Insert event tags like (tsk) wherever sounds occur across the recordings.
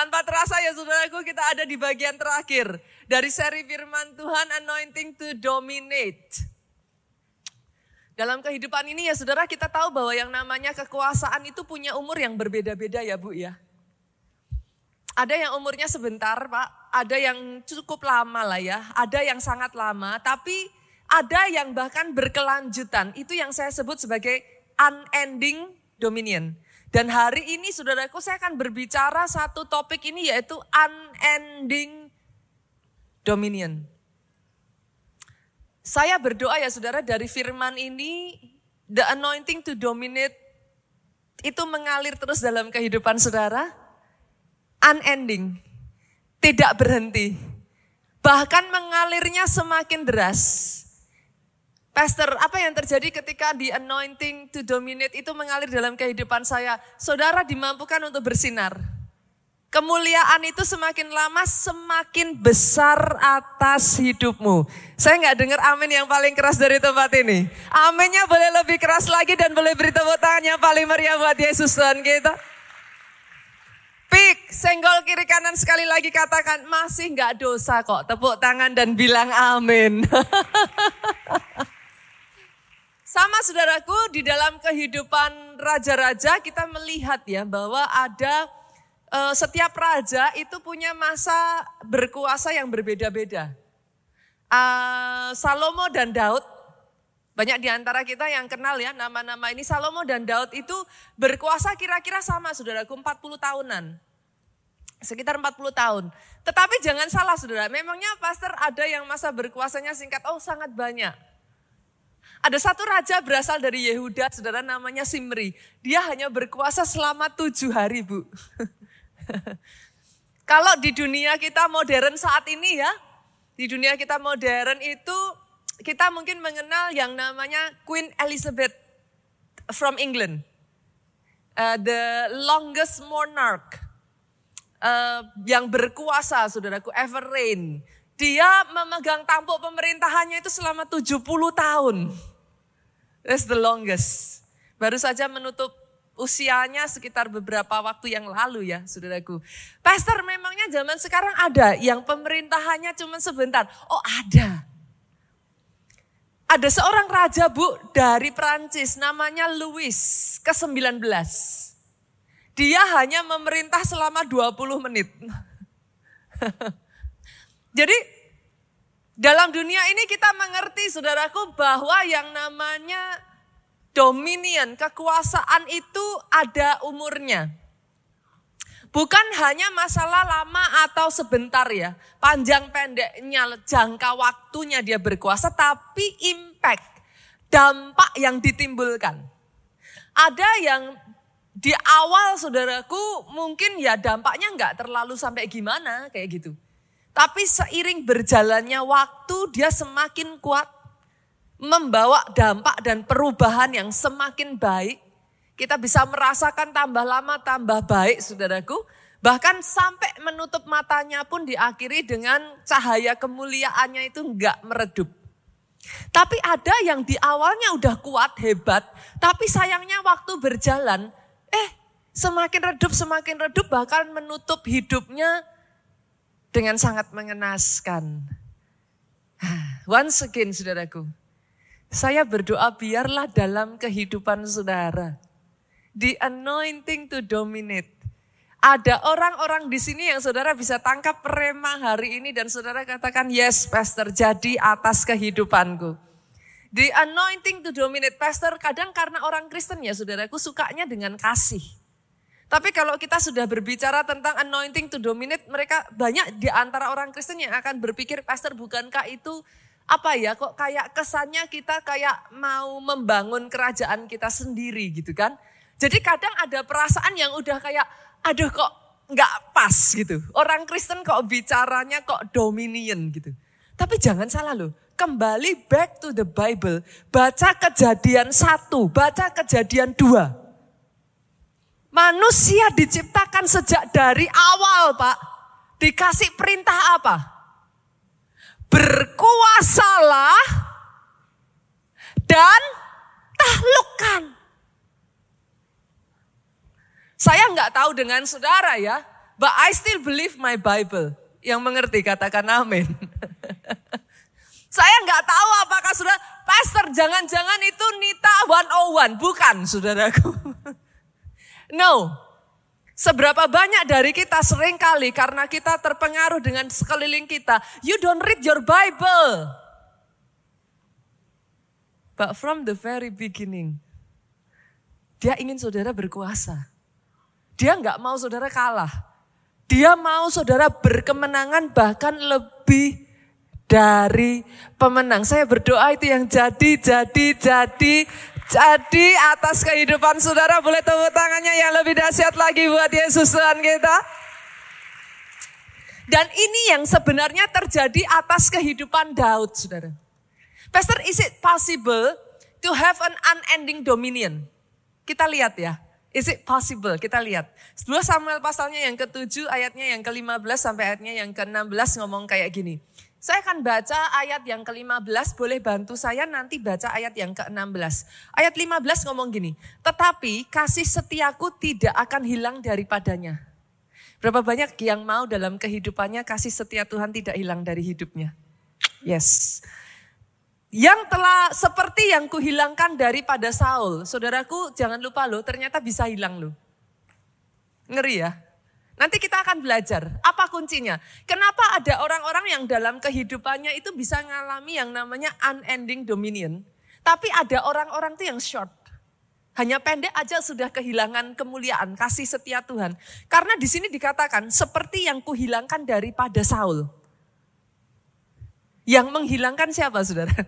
Tanpa terasa ya saudaraku kita ada di bagian terakhir dari seri firman Tuhan Anointing to Dominate. Dalam kehidupan ini ya saudara kita tahu bahwa yang namanya kekuasaan itu punya umur yang berbeda-beda ya Bu ya. Ada yang umurnya sebentar Pak, ada yang cukup lama lah ya, ada yang sangat lama, tapi ada yang bahkan berkelanjutan. Itu yang saya sebut sebagai unending dominion. Dan hari ini saudaraku saya akan berbicara satu topik ini yaitu unending dominion. Saya berdoa ya saudara dari firman ini the anointing to dominate itu mengalir terus dalam kehidupan saudara. Unending. Tidak berhenti. Bahkan mengalirnya semakin deras. Pastor, apa yang terjadi ketika di anointing to dominate itu mengalir dalam kehidupan saya? Saudara dimampukan untuk bersinar. Kemuliaan itu semakin lama semakin besar atas hidupmu. Saya nggak dengar amin yang paling keras dari tempat ini. Aminnya boleh lebih keras lagi dan boleh beri tepuk tangan yang paling meriah buat Yesus Tuhan kita. Pik, senggol kiri kanan sekali lagi katakan masih nggak dosa kok. Tepuk tangan dan bilang amin. (laughs) Sama saudaraku, di dalam kehidupan raja-raja kita melihat ya bahwa ada uh, setiap raja itu punya masa berkuasa yang berbeda-beda. Uh, Salomo dan Daud, banyak di antara kita yang kenal ya nama-nama ini. Salomo dan Daud itu berkuasa kira-kira sama saudaraku 40 tahunan. Sekitar 40 tahun. Tetapi jangan salah saudara, memangnya pastor ada yang masa berkuasanya singkat, oh sangat banyak. Ada satu raja berasal dari Yehuda, saudara namanya Simri. Dia hanya berkuasa selama tujuh hari, Bu. (laughs) Kalau di dunia kita modern saat ini ya, di dunia kita modern itu kita mungkin mengenal yang namanya Queen Elizabeth from England. Uh, the longest monarch uh, yang berkuasa, saudaraku, ever reign. Dia memegang tampuk pemerintahannya itu selama 70 tahun. That's the longest. Baru saja menutup usianya sekitar beberapa waktu yang lalu ya saudaraku. Pastor memangnya zaman sekarang ada yang pemerintahannya cuma sebentar. Oh ada. Ada seorang raja bu dari Prancis namanya Louis ke-19. Dia hanya memerintah selama 20 menit. (laughs) Jadi dalam dunia ini kita mengerti saudaraku bahwa yang namanya dominion, kekuasaan itu ada umurnya. Bukan hanya masalah lama atau sebentar ya, panjang pendeknya, jangka waktunya dia berkuasa, tapi impact, dampak yang ditimbulkan. Ada yang di awal saudaraku mungkin ya dampaknya nggak terlalu sampai gimana kayak gitu. Tapi seiring berjalannya waktu dia semakin kuat. Membawa dampak dan perubahan yang semakin baik. Kita bisa merasakan tambah lama tambah baik saudaraku. Bahkan sampai menutup matanya pun diakhiri dengan cahaya kemuliaannya itu enggak meredup. Tapi ada yang di awalnya udah kuat, hebat. Tapi sayangnya waktu berjalan, eh semakin redup, semakin redup bahkan menutup hidupnya dengan sangat mengenaskan. (sighs) Once again saudaraku, saya berdoa biarlah dalam kehidupan saudara, the anointing to dominate. Ada orang-orang di sini yang saudara bisa tangkap prema hari ini dan saudara katakan yes pastor jadi atas kehidupanku. The anointing to dominate pastor kadang karena orang Kristen ya saudaraku sukanya dengan kasih. Tapi kalau kita sudah berbicara tentang anointing to dominate, mereka banyak di antara orang Kristen yang akan berpikir, Pastor bukankah itu apa ya kok kayak kesannya kita kayak mau membangun kerajaan kita sendiri gitu kan. Jadi kadang ada perasaan yang udah kayak, aduh kok nggak pas gitu. Orang Kristen kok bicaranya kok dominion gitu. Tapi jangan salah loh, kembali back to the Bible, baca kejadian satu, baca kejadian dua. Manusia diciptakan sejak dari awal, Pak. Dikasih perintah apa? Berkuasalah dan taklukkan. Saya nggak tahu dengan saudara ya, But I still believe my Bible. Yang mengerti katakan amin. (laughs) Saya nggak tahu apakah sudah pastor jangan-jangan itu Nita 101. Bukan saudaraku. (laughs) no. Seberapa banyak dari kita sering kali karena kita terpengaruh dengan sekeliling kita. You don't read your Bible. But from the very beginning. Dia ingin saudara berkuasa. Dia nggak mau saudara kalah. Dia mau saudara berkemenangan bahkan lebih dari pemenang. Saya berdoa itu yang jadi, jadi, jadi, jadi atas kehidupan saudara. Boleh tepuk tangannya yang lebih dahsyat lagi buat Yesus Tuhan kita. Dan ini yang sebenarnya terjadi atas kehidupan Daud, saudara. Pastor, is it possible to have an unending dominion? Kita lihat ya. Is it possible? Kita lihat. 2 Samuel pasalnya yang ke-7, ayatnya yang ke-15 sampai ayatnya yang ke-16 ngomong kayak gini. Saya akan baca ayat yang ke-15, boleh bantu saya nanti baca ayat yang ke-16. Ayat 15 ngomong gini, tetapi kasih setiaku tidak akan hilang daripadanya. Berapa banyak yang mau dalam kehidupannya kasih setia Tuhan tidak hilang dari hidupnya? Yes. Yang telah seperti yang kuhilangkan daripada Saul. Saudaraku jangan lupa loh ternyata bisa hilang loh. Ngeri ya. Nanti kita akan belajar apa kuncinya. Kenapa ada orang-orang yang dalam kehidupannya itu bisa mengalami yang namanya unending dominion. Tapi ada orang-orang tuh yang short. Hanya pendek aja sudah kehilangan kemuliaan, kasih setia Tuhan. Karena di sini dikatakan seperti yang kuhilangkan daripada Saul. Yang menghilangkan siapa saudara?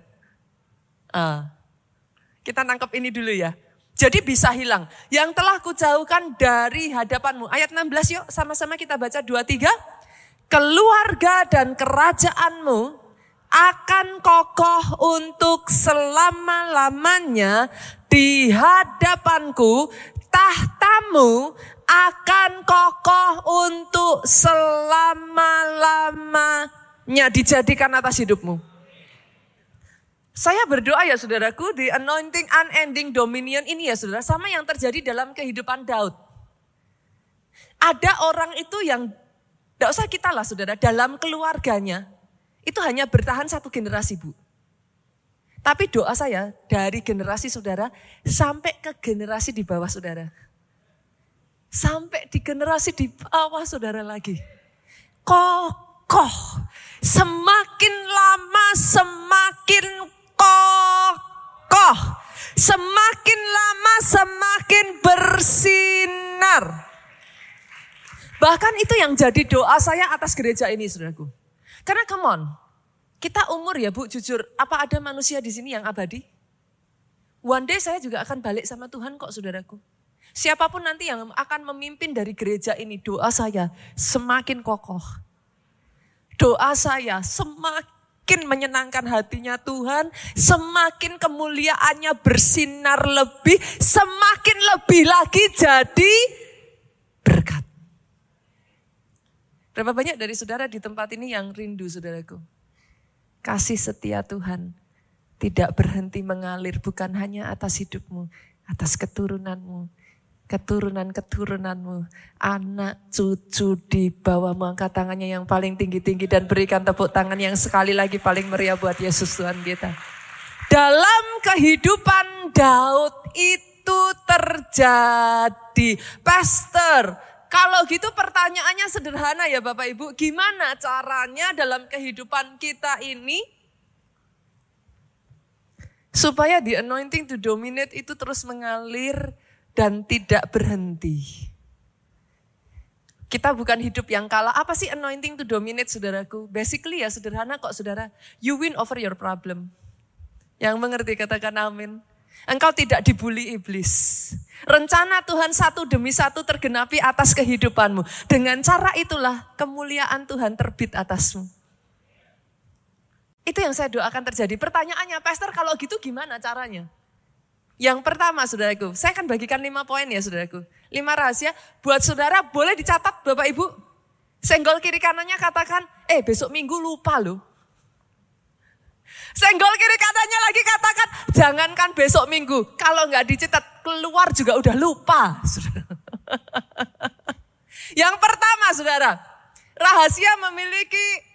Uh, (laughs) kita nangkep ini dulu ya. Jadi bisa hilang. Yang telah kujauhkan dari hadapanmu. Ayat 16 yuk sama-sama kita baca 2-3. Keluarga dan kerajaanmu akan kokoh untuk selama-lamanya di hadapanku. Tahtamu akan kokoh untuk selama-lamanya dijadikan atas hidupmu. Saya berdoa ya saudaraku di anointing unending dominion ini ya saudara. Sama yang terjadi dalam kehidupan Daud. Ada orang itu yang, tidak usah kita lah saudara, dalam keluarganya. Itu hanya bertahan satu generasi bu. Tapi doa saya dari generasi saudara sampai ke generasi di bawah saudara. Sampai di generasi di bawah saudara lagi. Kokoh. Semakin lama semakin kokoh. Semakin lama semakin bersinar. Bahkan itu yang jadi doa saya atas gereja ini, saudaraku. Karena come on, kita umur ya bu, jujur, apa ada manusia di sini yang abadi? One day saya juga akan balik sama Tuhan kok saudaraku. Siapa pun nanti yang akan memimpin dari gereja ini, doa saya semakin kokoh. Doa saya semakin semakin menyenangkan hatinya Tuhan, semakin kemuliaannya bersinar lebih, semakin lebih lagi jadi berkat. Berapa banyak dari saudara di tempat ini yang rindu saudaraku? Kasih setia Tuhan tidak berhenti mengalir bukan hanya atas hidupmu, atas keturunanmu, keturunan-keturunanmu, anak, cucu di bawahmu. Angkat tangannya yang paling tinggi-tinggi dan berikan tepuk tangan yang sekali lagi paling meriah buat Yesus Tuhan kita. Dalam kehidupan Daud itu terjadi. Pastor, kalau gitu pertanyaannya sederhana ya Bapak Ibu. Gimana caranya dalam kehidupan kita ini supaya the anointing to dominate itu terus mengalir dan tidak berhenti. Kita bukan hidup yang kalah. Apa sih anointing to dominate saudaraku? Basically ya sederhana kok saudara. You win over your problem. Yang mengerti katakan amin. Engkau tidak dibully iblis. Rencana Tuhan satu demi satu tergenapi atas kehidupanmu. Dengan cara itulah kemuliaan Tuhan terbit atasmu. Itu yang saya doakan terjadi. Pertanyaannya, Pastor kalau gitu gimana caranya? Yang pertama saudaraku, saya akan bagikan lima poin ya saudaraku. Lima rahasia buat saudara boleh dicatat Bapak Ibu. Senggol kiri kanannya katakan, eh besok minggu lupa loh. Senggol kiri kanannya lagi katakan, jangankan besok minggu. Kalau nggak dicatat, keluar juga udah lupa. (laughs) Yang pertama saudara, rahasia memiliki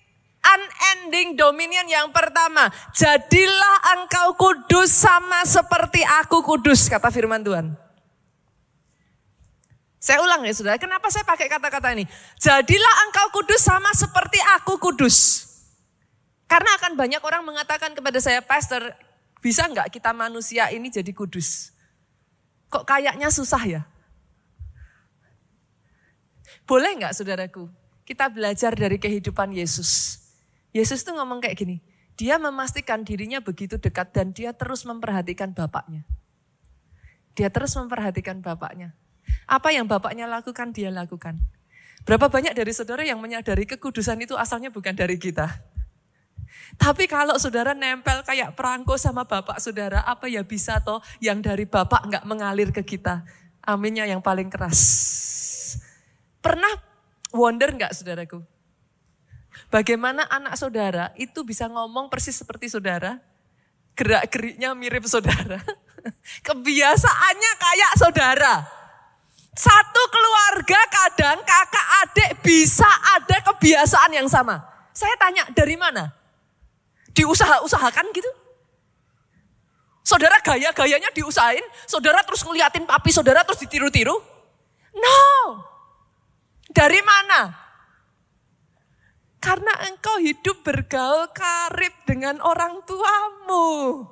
unending dominion yang pertama. Jadilah engkau kudus sama seperti aku kudus, kata firman Tuhan. Saya ulang ya saudara, kenapa saya pakai kata-kata ini? Jadilah engkau kudus sama seperti aku kudus. Karena akan banyak orang mengatakan kepada saya, Pastor, bisa nggak kita manusia ini jadi kudus? Kok kayaknya susah ya? Boleh nggak saudaraku? Kita belajar dari kehidupan Yesus. Yesus tuh ngomong kayak gini, dia memastikan dirinya begitu dekat dan dia terus memperhatikan Bapaknya. Dia terus memperhatikan Bapaknya. Apa yang Bapaknya lakukan, dia lakukan. Berapa banyak dari saudara yang menyadari kekudusan itu asalnya bukan dari kita. Tapi kalau saudara nempel kayak perangko sama bapak saudara, apa ya bisa toh yang dari bapak nggak mengalir ke kita? Aminnya yang paling keras. Pernah wonder nggak saudaraku? Bagaimana anak saudara itu bisa ngomong persis seperti saudara? Gerak-geriknya mirip saudara. (laughs) Kebiasaannya kayak saudara. Satu keluarga kadang kakak adik bisa ada kebiasaan yang sama. Saya tanya dari mana? diusaha-usahakan gitu. Saudara gaya-gayanya diusahain, saudara terus ngeliatin papi saudara terus ditiru-tiru. No. Dari mana? Karena engkau hidup bergaul karib dengan orang tuamu.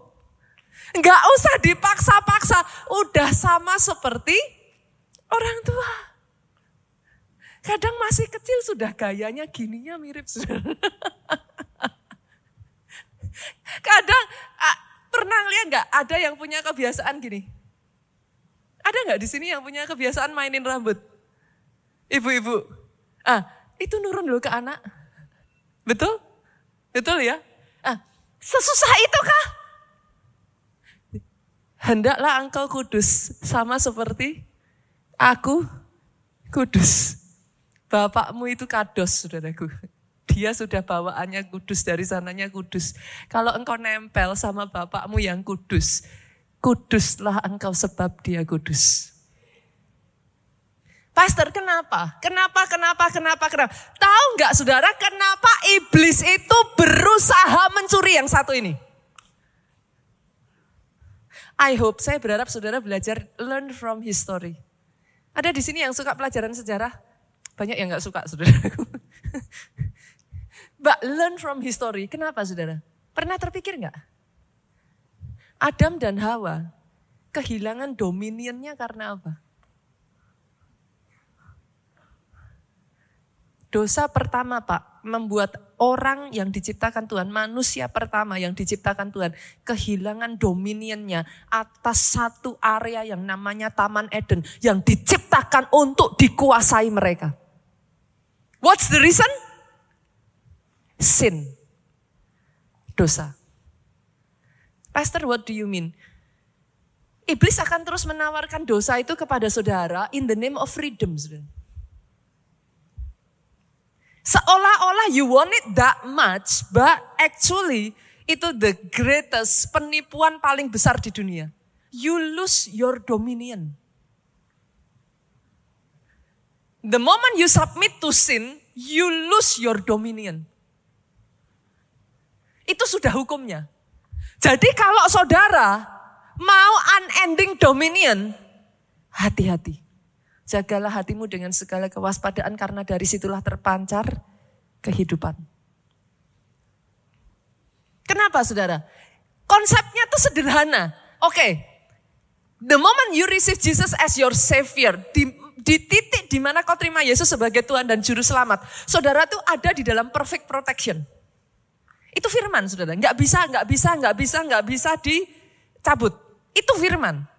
Enggak usah dipaksa-paksa, udah sama seperti orang tua. Kadang masih kecil sudah gayanya gininya mirip. (laughs) Kadang ah, pernah lihat nggak ada yang punya kebiasaan gini? Ada nggak di sini yang punya kebiasaan mainin rambut? Ibu-ibu. Ah, itu nurun dulu ke anak. Betul? Betul ya? Ah, sesusah itu kah? Hendaklah engkau kudus sama seperti aku kudus. Bapakmu itu kados, saudaraku. Dia sudah bawaannya kudus, dari sananya kudus. Kalau engkau nempel sama bapakmu yang kudus, kuduslah engkau sebab dia kudus. Pastor, kenapa? Kenapa, kenapa, kenapa, kenapa? Tahu nggak saudara kenapa iblis itu berusaha mencuri yang satu ini? I hope, saya berharap saudara belajar learn from history. Ada di sini yang suka pelajaran sejarah? Banyak yang nggak suka, saudara. (laughs) But learn from history. Kenapa saudara? Pernah terpikir nggak? Adam dan Hawa kehilangan dominionnya karena apa? Dosa pertama Pak, membuat orang yang diciptakan Tuhan, manusia pertama yang diciptakan Tuhan, kehilangan dominionnya atas satu area yang namanya Taman Eden, yang diciptakan untuk dikuasai mereka. What's the reason? sin. Dosa. Pastor, what do you mean? Iblis akan terus menawarkan dosa itu kepada saudara in the name of freedom. Seolah-olah you want it that much, but actually itu the greatest penipuan paling besar di dunia. You lose your dominion. The moment you submit to sin, you lose your dominion. Itu sudah hukumnya. Jadi kalau saudara mau unending dominion, hati-hati. Jagalah hatimu dengan segala kewaspadaan karena dari situlah terpancar kehidupan. Kenapa saudara? Konsepnya tuh sederhana. Oke, okay. the moment you receive Jesus as your savior, di, di titik di mana kau terima Yesus sebagai Tuhan dan Juru Selamat, saudara tuh ada di dalam perfect protection. Itu firman saudara. Nggak bisa, nggak bisa, nggak bisa, nggak bisa dicabut. Itu firman.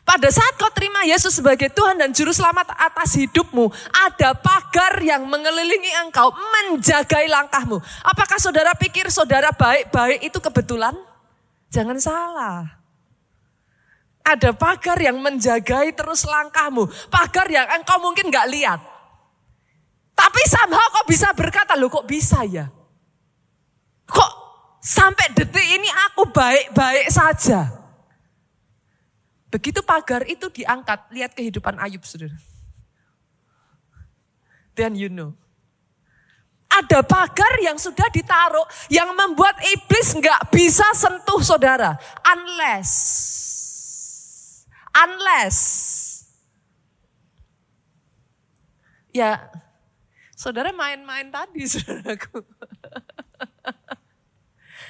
Pada saat kau terima Yesus sebagai Tuhan dan Juru Selamat atas hidupmu, ada pagar yang mengelilingi engkau, menjagai langkahmu. Apakah saudara pikir saudara baik-baik itu kebetulan? Jangan salah. Ada pagar yang menjagai terus langkahmu. Pagar yang engkau mungkin nggak lihat. Tapi somehow kau bisa berkata, loh kok bisa ya? Kok sampai detik ini aku baik-baik saja? Begitu pagar itu diangkat, lihat kehidupan Ayub, saudara. then you know. Ada pagar yang sudah ditaruh yang membuat iblis nggak bisa sentuh saudara. Unless, unless, ya saudara main-main tadi (laughs) saudaraku.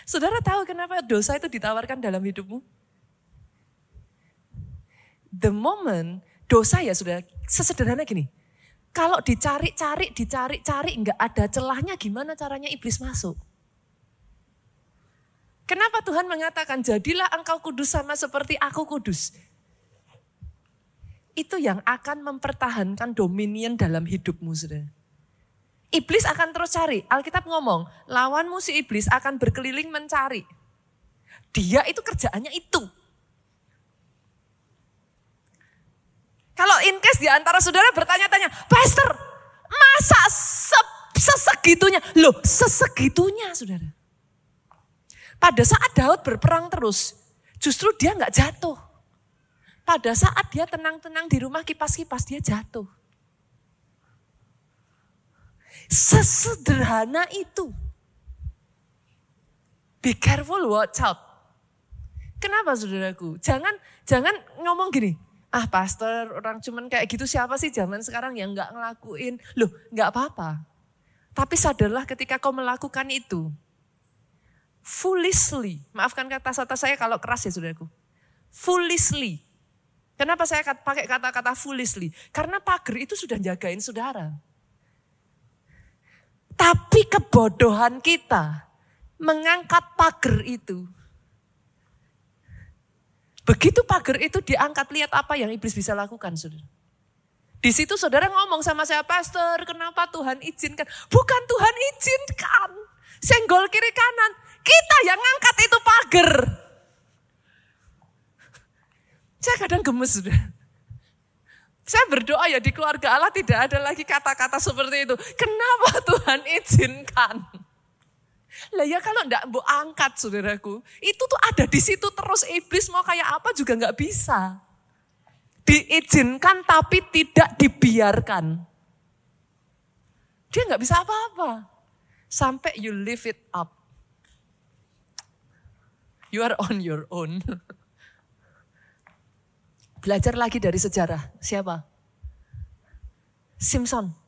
saudara tahu kenapa dosa itu ditawarkan dalam hidupmu? The moment dosa ya sudah sesederhana gini. Kalau dicari-cari, dicari-cari, nggak ada celahnya gimana caranya iblis masuk? Kenapa Tuhan mengatakan jadilah engkau kudus sama seperti aku kudus? Itu yang akan mempertahankan dominion dalam hidupmu, saudara. Iblis akan terus cari. Alkitab ngomong, lawanmu si iblis akan berkeliling mencari. Dia itu kerjaannya itu. Kalau in case di antara saudara bertanya-tanya, Pastor, masa sesegitunya? Loh, sesegitunya saudara. Pada saat Daud berperang terus, justru dia nggak jatuh. Pada saat dia tenang-tenang di rumah kipas-kipas, dia jatuh. Sesederhana itu. Be careful, watch out. Kenapa saudaraku? Jangan jangan ngomong gini, ah pastor orang cuman kayak gitu siapa sih zaman sekarang yang nggak ngelakuin. Loh nggak apa-apa. Tapi sadarlah ketika kau melakukan itu. Foolishly. Maafkan kata-kata saya kalau keras ya saudaraku. Foolishly. Kenapa saya pakai kata-kata foolishly? Karena pagar itu sudah jagain saudara. Tapi kebodohan kita mengangkat pagar itu Begitu pagar itu diangkat, lihat apa yang iblis bisa lakukan, saudara. Di situ saudara ngomong sama saya, Pastor, kenapa Tuhan izinkan? Bukan Tuhan izinkan. Senggol kiri kanan. Kita yang ngangkat itu pagar. Saya kadang gemes, saudara. Saya berdoa ya di keluarga Allah tidak ada lagi kata-kata seperti itu. Kenapa Tuhan izinkan? Lah ya kalau enggak mau angkat saudaraku, itu tuh ada di situ terus iblis mau kayak apa juga nggak bisa. Diizinkan tapi tidak dibiarkan. Dia nggak bisa apa-apa. Sampai you live it up. You are on your own. Belajar lagi dari sejarah. Siapa? Simpson.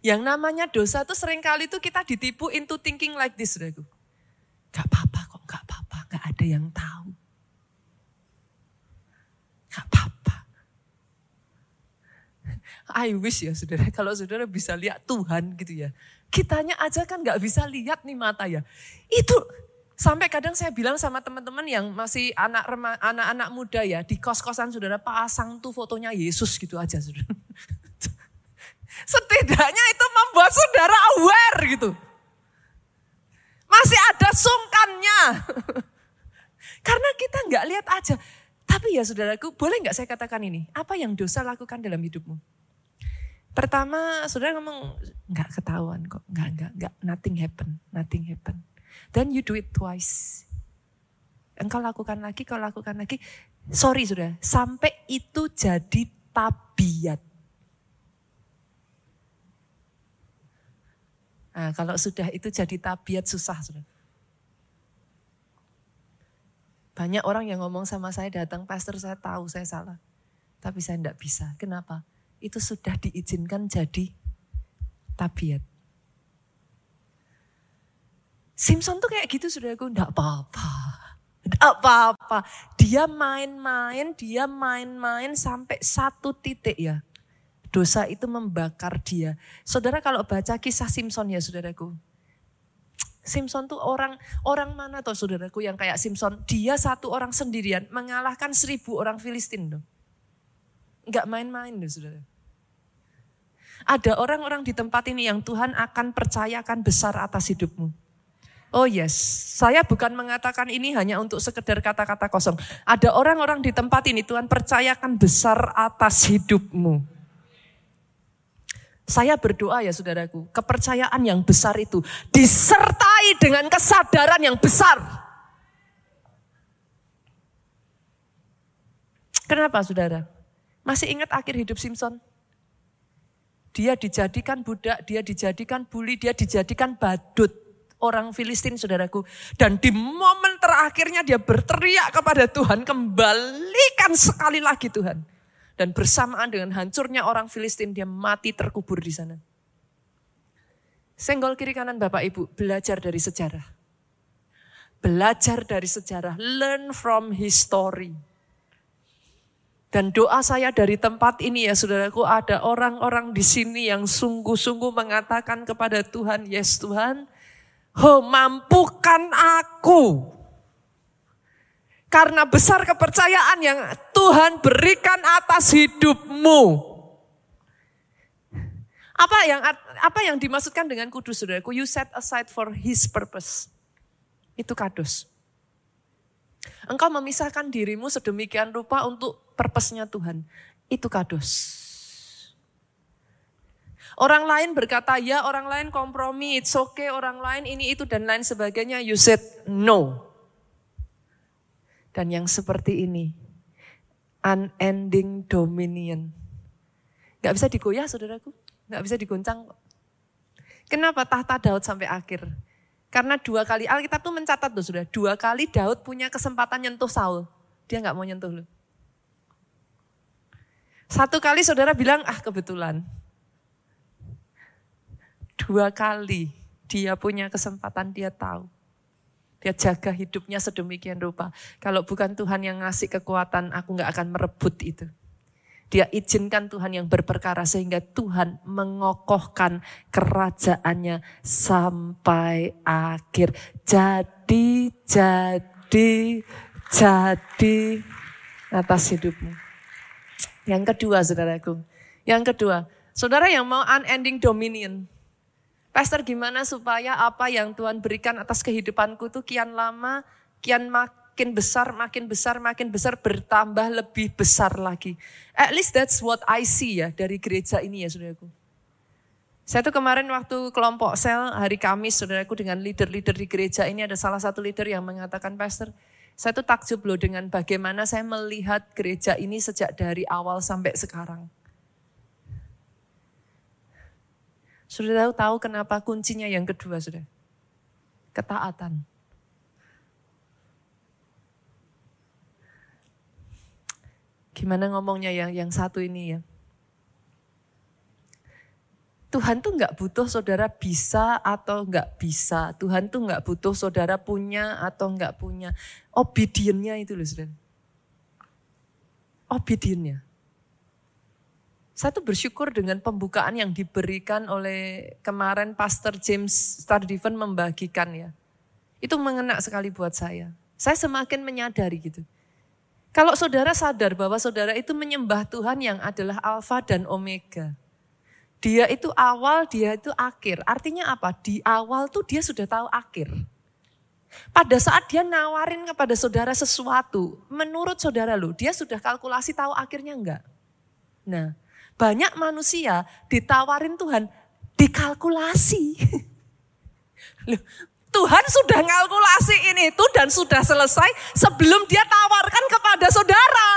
Yang namanya dosa tuh sering kali tuh kita ditipu into thinking like this. Saudaraku. Gak apa-apa kok, gak apa-apa. Gak ada yang tahu. Gak apa-apa. (laughs) I wish ya saudara, (laughs) kalau saudara bisa lihat Tuhan gitu ya. Kitanya aja kan gak bisa lihat nih mata ya. Itu sampai kadang saya bilang sama teman-teman yang masih anak anak-anak muda ya di kos-kosan saudara pasang tuh fotonya Yesus gitu aja saudara. (laughs) Setidaknya itu membuat saudara aware gitu. Masih ada sungkannya. (laughs) Karena kita nggak lihat aja. Tapi ya saudaraku, boleh nggak saya katakan ini? Apa yang dosa lakukan dalam hidupmu? Pertama, saudara ngomong, nggak ketahuan kok, nggak, nggak, nggak, nothing happen, nothing happen. Then you do it twice. Engkau lakukan lagi, kau lakukan lagi. Sorry sudah, sampai itu jadi tabiat. Nah, kalau sudah itu jadi tabiat susah. Sudah. Banyak orang yang ngomong sama saya datang, pastor saya tahu saya salah. Tapi saya tidak bisa. Kenapa? Itu sudah diizinkan jadi tabiat. Simpson tuh kayak gitu sudah enggak apa-apa. Enggak apa-apa. Dia main-main, dia main-main sampai satu titik ya. Dosa itu membakar dia. Saudara kalau baca kisah Simpson ya saudaraku. Simpson tuh orang orang mana tuh saudaraku yang kayak Simpson. Dia satu orang sendirian mengalahkan seribu orang Filistin tuh. Enggak main-main loh saudara. Ada orang-orang di tempat ini yang Tuhan akan percayakan besar atas hidupmu. Oh yes, saya bukan mengatakan ini hanya untuk sekedar kata-kata kosong. Ada orang-orang di tempat ini Tuhan percayakan besar atas hidupmu. Saya berdoa ya saudaraku, kepercayaan yang besar itu disertai dengan kesadaran yang besar. Kenapa saudara? Masih ingat akhir hidup Simpson? Dia dijadikan budak, dia dijadikan bully, dia dijadikan badut orang Filistin saudaraku. Dan di momen terakhirnya dia berteriak kepada Tuhan, kembalikan sekali lagi Tuhan. Dan bersamaan dengan hancurnya orang Filistin, dia mati terkubur di sana. Senggol kiri kanan Bapak Ibu, belajar dari sejarah. Belajar dari sejarah, learn from history. Dan doa saya dari tempat ini ya saudaraku, ada orang-orang di sini yang sungguh-sungguh mengatakan kepada Tuhan, yes Tuhan, oh mampukan aku. Karena besar kepercayaan yang Tuhan berikan atas hidupmu. Apa yang apa yang dimaksudkan dengan kudus saudaraku? You set aside for his purpose. Itu kados. Engkau memisahkan dirimu sedemikian rupa untuk purpose-nya Tuhan. Itu kados. Orang lain berkata ya, orang lain kompromi, it's okay, orang lain ini itu dan lain sebagainya. You said no. Dan yang seperti ini, unending dominion. Gak bisa digoyah saudaraku, gak bisa diguncang. Kenapa tahta Daud sampai akhir? Karena dua kali Alkitab tuh mencatat tuh sudah. Dua kali Daud punya kesempatan nyentuh Saul. Dia nggak mau nyentuh lu. Satu kali saudara bilang, ah kebetulan. Dua kali dia punya kesempatan, dia tahu. Dia jaga hidupnya sedemikian rupa. Kalau bukan Tuhan yang ngasih kekuatan, aku nggak akan merebut itu. Dia izinkan Tuhan yang berperkara sehingga Tuhan mengokohkan kerajaannya sampai akhir. Jadi, jadi, jadi atas hidupmu. Yang kedua saudaraku. Yang kedua, saudara yang mau unending dominion. Pastor gimana supaya apa yang Tuhan berikan atas kehidupanku itu kian lama, kian mak makin besar, makin besar, makin besar, bertambah lebih besar lagi. At least that's what I see ya dari gereja ini ya saudaraku. Saya tuh kemarin waktu kelompok sel hari Kamis saudaraku dengan leader-leader di gereja ini ada salah satu leader yang mengatakan Pastor, saya tuh takjub loh dengan bagaimana saya melihat gereja ini sejak dari awal sampai sekarang. Sudah tahu tahu kenapa kuncinya yang kedua sudah? Ketaatan. Gimana ngomongnya yang yang satu ini ya? Tuhan tuh nggak butuh saudara bisa atau nggak bisa. Tuhan tuh nggak butuh saudara punya atau nggak punya. Obediennya itu loh saudara. Obediennya. Saya tuh bersyukur dengan pembukaan yang diberikan oleh kemarin Pastor James Stardiven membagikan ya. Itu mengena sekali buat saya. Saya semakin menyadari gitu. Kalau saudara sadar bahwa saudara itu menyembah Tuhan yang adalah Alfa dan Omega. Dia itu awal, dia itu akhir. Artinya apa? Di awal tuh dia sudah tahu akhir. Pada saat dia nawarin kepada saudara sesuatu, menurut saudara lu, dia sudah kalkulasi tahu akhirnya enggak? Nah, banyak manusia ditawarin Tuhan, dikalkulasi. Loh, Tuhan sudah ngalkulasi ini itu dan sudah selesai sebelum dia tawarkan kepada saudara.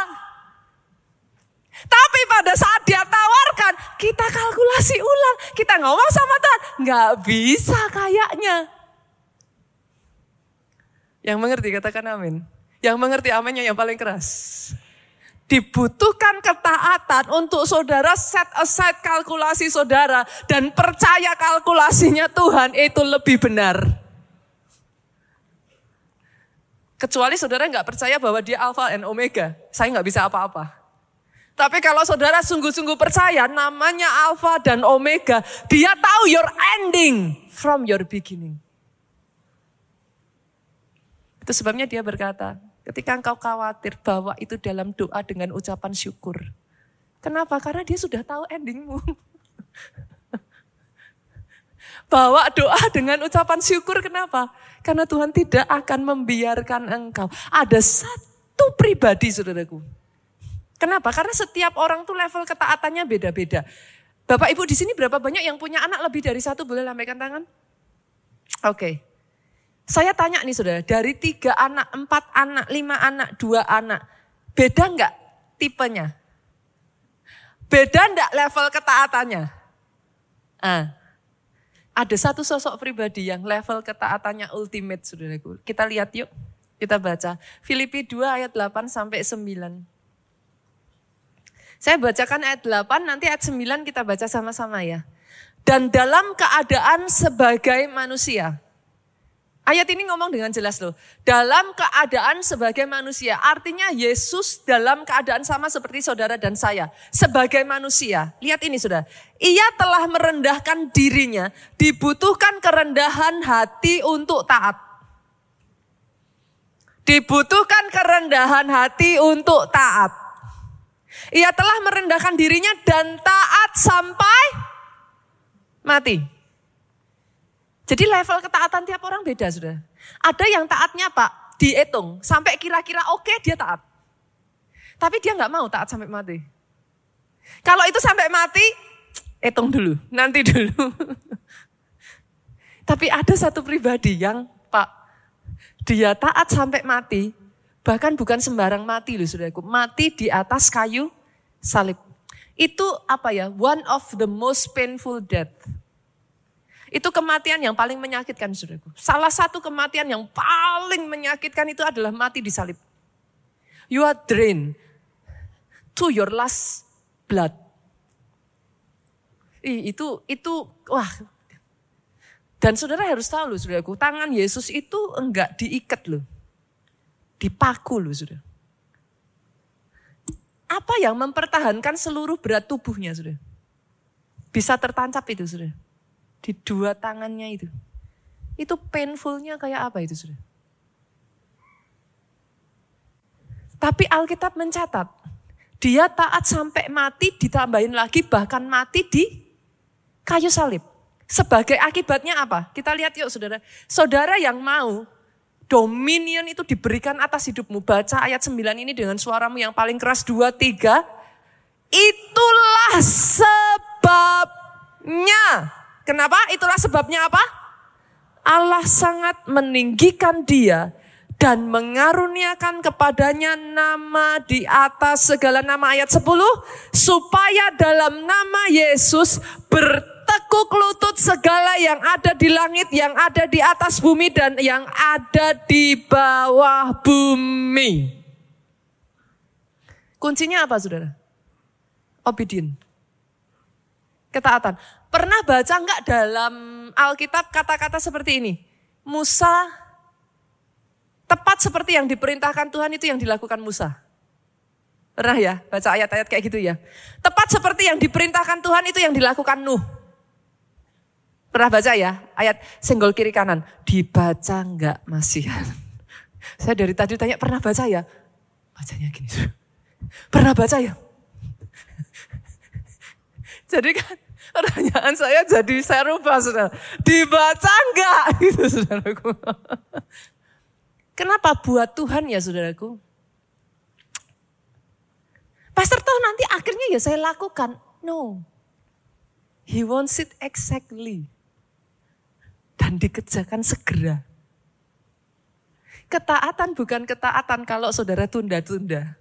Tapi pada saat dia tawarkan, kita kalkulasi ulang. Kita ngomong sama Tuhan, nggak bisa kayaknya. Yang mengerti katakan amin. Yang mengerti aminnya yang paling keras. Dibutuhkan ketaatan untuk saudara set aside kalkulasi saudara dan percaya kalkulasinya Tuhan itu lebih benar. Kecuali saudara nggak percaya bahwa dia alfa dan omega. Saya nggak bisa apa-apa. Tapi kalau saudara sungguh-sungguh percaya namanya alfa dan omega. Dia tahu your ending from your beginning. Itu sebabnya dia berkata, ketika engkau khawatir bahwa itu dalam doa dengan ucapan syukur. Kenapa? Karena dia sudah tahu endingmu. (laughs) Bawa doa dengan ucapan syukur kenapa? Karena Tuhan tidak akan membiarkan engkau. Ada satu pribadi saudaraku. Kenapa? Karena setiap orang tuh level ketaatannya beda-beda. Bapak Ibu di sini berapa banyak yang punya anak lebih dari satu? Boleh lambaikan tangan? Oke. Okay. Saya tanya nih saudara, dari tiga anak, empat anak, lima anak, dua anak. Beda enggak tipenya? Beda enggak level ketaatannya? Ah, ada satu sosok pribadi yang level ketaatannya ultimate, saudaraku. Kita lihat yuk, kita baca. Filipi 2 ayat 8 sampai 9. Saya bacakan ayat 8, nanti ayat 9 kita baca sama-sama ya. Dan dalam keadaan sebagai manusia. Ayat ini ngomong dengan jelas loh. Dalam keadaan sebagai manusia. Artinya Yesus dalam keadaan sama seperti saudara dan saya. Sebagai manusia. Lihat ini sudah. Ia telah merendahkan dirinya. Dibutuhkan kerendahan hati untuk taat. Dibutuhkan kerendahan hati untuk taat. Ia telah merendahkan dirinya dan taat sampai mati. Jadi level ketaatan tiap orang beda sudah. Ada yang taatnya pak dihitung sampai kira-kira oke dia taat. Tapi dia nggak mau taat sampai mati. Kalau itu sampai mati, hitung dulu, nanti dulu. (laughs) Tapi ada satu pribadi yang pak dia taat sampai mati, bahkan bukan sembarang mati loh saudaraku, mati di atas kayu salib. Itu apa ya? One of the most painful death itu kematian yang paling menyakitkan, saudaraku. Salah satu kematian yang paling menyakitkan itu adalah mati di salib. You are drained to your last blood. Ih, itu itu wah. Dan saudara harus tahu loh, saudaraku, tangan Yesus itu enggak diikat loh. Dipaku loh, saudara. Apa yang mempertahankan seluruh berat tubuhnya, saudara? Bisa tertancap itu, saudara di dua tangannya itu. Itu painfulnya kayak apa itu sudah? Tapi Alkitab mencatat, dia taat sampai mati ditambahin lagi bahkan mati di kayu salib. Sebagai akibatnya apa? Kita lihat yuk saudara. Saudara yang mau dominion itu diberikan atas hidupmu. Baca ayat 9 ini dengan suaramu yang paling keras. Dua, tiga. Itulah sebabnya Kenapa? Itulah sebabnya apa? Allah sangat meninggikan dia dan mengaruniakan kepadanya nama di atas segala nama ayat 10 supaya dalam nama Yesus bertekuk lutut segala yang ada di langit, yang ada di atas bumi dan yang ada di bawah bumi. Kuncinya apa Saudara? Obedient. Ketaatan. Pernah baca enggak dalam Alkitab kata-kata seperti ini? Musa tepat seperti yang diperintahkan Tuhan itu yang dilakukan Musa. Pernah ya baca ayat-ayat kayak gitu ya? Tepat seperti yang diperintahkan Tuhan itu yang dilakukan Nuh. Pernah baca ya ayat senggol kiri kanan. Dibaca enggak masihan? (laughs) Saya dari tadi tanya pernah baca ya? Bacanya gini. (laughs) Pernah baca ya? Jadi kan Pertanyaan saya jadi saya rubah saudara. Dibaca enggak (laughs) gitu saudaraku. Kenapa buat Tuhan ya saudaraku? Pastor toh nanti akhirnya ya saya lakukan. No. He wants it exactly. Dan dikerjakan segera. Ketaatan bukan ketaatan kalau saudara tunda-tunda.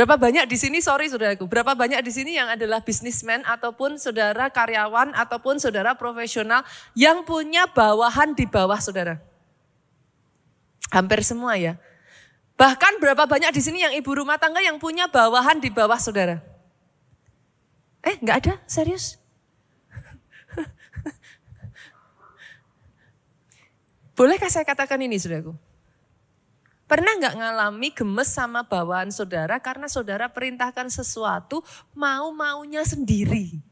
Berapa banyak di sini, sorry saudaraku, berapa banyak di sini yang adalah bisnismen ataupun saudara karyawan ataupun saudara profesional yang punya bawahan di bawah saudara? Hampir semua ya. Bahkan berapa banyak di sini yang ibu rumah tangga yang punya bawahan di bawah saudara? Eh, nggak ada, serius? (laughs) Bolehkah saya katakan ini, saudaraku? Pernah nggak ngalami gemes sama bawaan saudara karena saudara perintahkan sesuatu mau-maunya sendiri?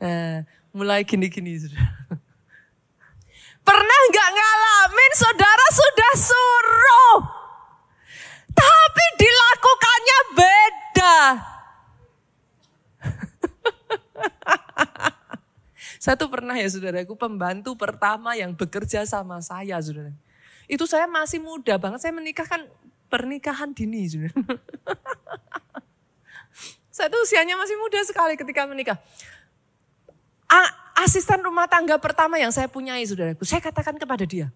Nah, mulai gini-gini saudara. Pernah nggak ngalamin saudara sudah suruh, tapi dilakukannya beda. (laughs) Satu pernah ya saudaraku, pembantu pertama yang bekerja sama saya saudara. Itu saya masih muda banget, saya menikah kan pernikahan dini saudara. (laughs) saya tuh usianya masih muda sekali ketika menikah. A asisten rumah tangga pertama yang saya punyai saudaraku, saya katakan kepada dia,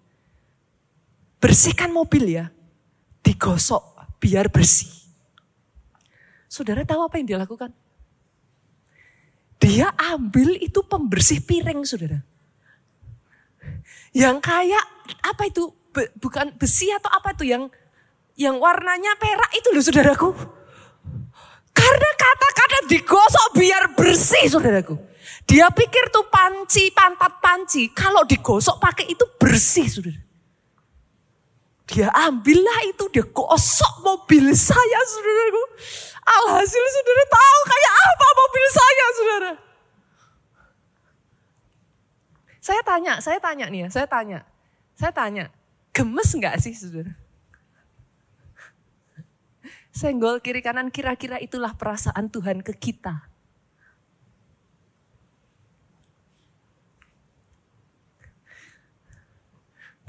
bersihkan mobil ya, digosok biar bersih. Saudara tahu apa yang dia lakukan? Dia ambil itu pembersih piring, saudara. Yang kayak apa itu? Be, bukan besi atau apa itu yang yang warnanya perak itu loh saudaraku. Karena kata-kata digosok biar bersih saudaraku. Dia pikir tuh panci, pantat panci. Kalau digosok pakai itu bersih saudara. Dia ambillah itu, dia gosok mobil saya saudaraku. Alhasil saudara tahu kayak apa mobil saya saudara. Saya tanya, saya tanya nih ya, saya tanya. Saya tanya, gemes nggak sih saudara? Senggol kiri kanan kira-kira itulah perasaan Tuhan ke kita.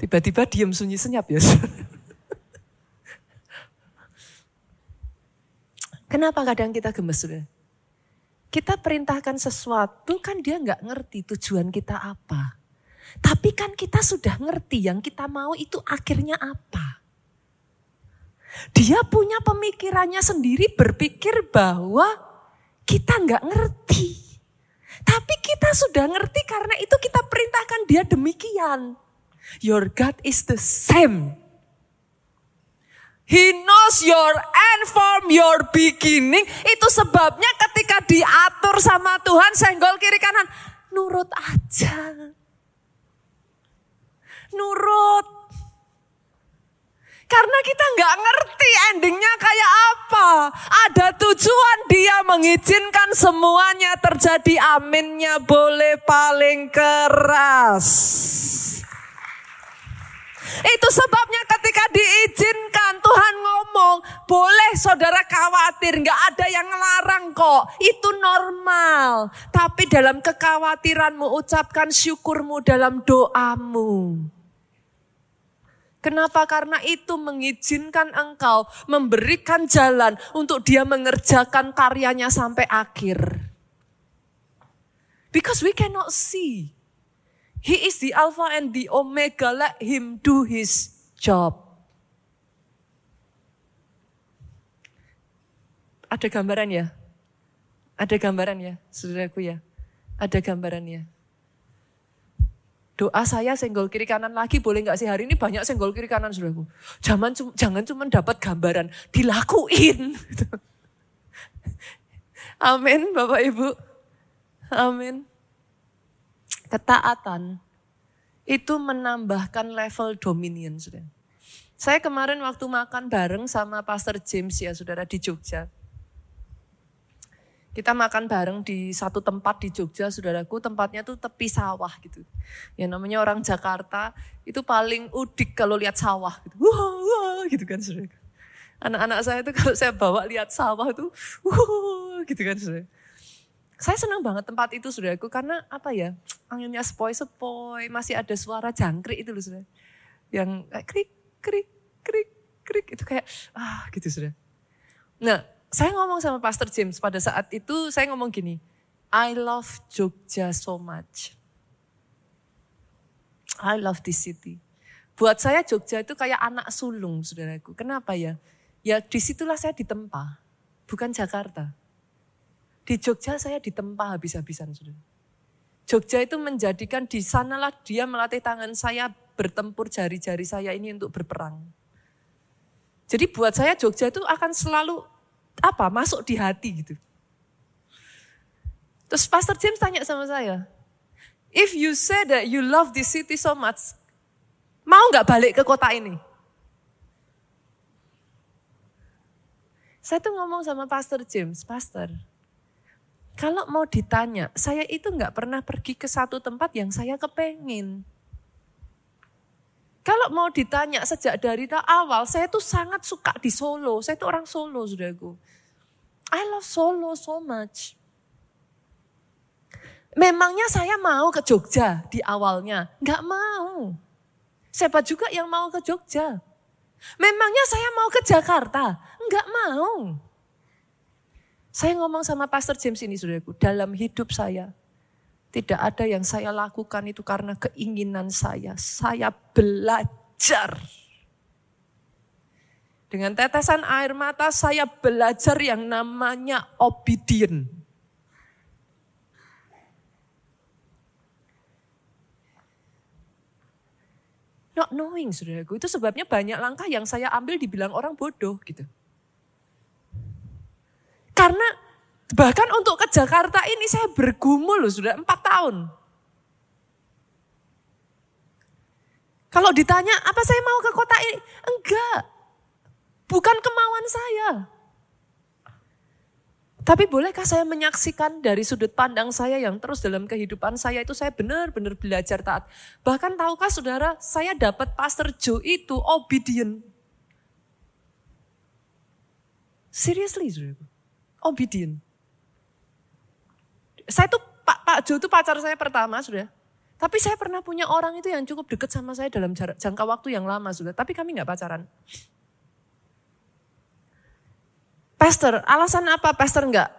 Tiba-tiba diam sunyi senyap ya. Kenapa kadang kita gemes? Kita perintahkan sesuatu kan dia nggak ngerti tujuan kita apa. Tapi kan kita sudah ngerti yang kita mau itu akhirnya apa. Dia punya pemikirannya sendiri berpikir bahwa kita nggak ngerti. Tapi kita sudah ngerti karena itu kita perintahkan dia demikian. Your God is the same. He knows your end from your beginning. Itu sebabnya ketika diatur sama Tuhan senggol kiri kanan. Nurut aja. Nurut. Karena kita nggak ngerti endingnya kayak apa. Ada tujuan dia mengizinkan semuanya terjadi. Aminnya boleh paling keras. Itu sebabnya ketika diizinkan Tuhan ngomong, boleh saudara khawatir, nggak ada yang ngelarang kok. Itu normal. Tapi dalam kekhawatiranmu ucapkan syukurmu dalam doamu. Kenapa? Karena itu mengizinkan engkau memberikan jalan untuk dia mengerjakan karyanya sampai akhir. Because we cannot see. He is the Alpha and the Omega. Let him do his job. Ada gambaran ya? Ada gambaran ya, saudaraku ya? Ada gambaran ya? Doa saya senggol kiri kanan lagi boleh nggak sih hari ini banyak senggol kiri kanan saudaraku. Jangan jangan cuma dapat gambaran, dilakuin. (laughs) Amin Bapak Ibu. Amin. Ketaatan itu menambahkan level dominion saudara. Saya kemarin waktu makan bareng sama Pastor James ya saudara di Jogja. Kita makan bareng di satu tempat di Jogja, saudaraku, tempatnya tuh tepi sawah gitu. Ya namanya orang Jakarta, itu paling udik kalau lihat sawah gitu. Wah, wah gitu kan saudara. Anak-anak saya itu kalau saya bawa lihat sawah tuh, wah gitu kan saudara. Saya senang banget tempat itu saudaraku, karena apa ya, (tsk) anginnya sepoi-sepoi, masih ada suara jangkrik itu loh saudara. Yang kayak krik, krik, krik, krik, itu kayak, ah gitu saudara. Nah, saya ngomong sama Pastor James pada saat itu saya ngomong gini, I love Jogja so much. I love this city. Buat saya Jogja itu kayak anak sulung saudaraku. Kenapa ya? Ya di situlah saya ditempa, bukan Jakarta. Di Jogja saya ditempa habis-habisan saudara. Jogja itu menjadikan di sanalah dia melatih tangan saya bertempur jari-jari saya ini untuk berperang. Jadi buat saya Jogja itu akan selalu apa masuk di hati gitu. Terus Pastor James tanya sama saya, if you say that you love this city so much, mau nggak balik ke kota ini? Saya tuh ngomong sama Pastor James, Pastor, kalau mau ditanya, saya itu nggak pernah pergi ke satu tempat yang saya kepengin. Kalau mau ditanya sejak dari awal, saya tuh sangat suka di Solo. Saya tuh orang Solo, saudaraku. I love Solo so much. Memangnya saya mau ke Jogja di awalnya? Enggak mau. Siapa juga yang mau ke Jogja? Memangnya saya mau ke Jakarta? Enggak mau. Saya ngomong sama Pastor James ini, saudaraku, dalam hidup saya, tidak ada yang saya lakukan itu karena keinginan saya. Saya belajar. Dengan tetesan air mata saya belajar yang namanya obedient. Not knowing saudaraku, itu sebabnya banyak langkah yang saya ambil dibilang orang bodoh gitu. Karena bahkan untuk ke Jakarta ini saya bergumul loh sudah empat tahun. Kalau ditanya apa saya mau ke kota ini? Enggak. Bukan kemauan saya. Tapi bolehkah saya menyaksikan dari sudut pandang saya yang terus dalam kehidupan saya itu saya benar-benar belajar taat. Bahkan tahukah saudara, saya dapat Pastor Joe itu obedient. Seriously, saudara. Obedient. Saya tuh, Pak, Pak Joe itu pacar saya pertama, sudah. Tapi saya pernah punya orang itu yang cukup dekat sama saya dalam jangka waktu yang lama, sudah. Tapi kami nggak pacaran. Pastor, alasan apa pastor enggak?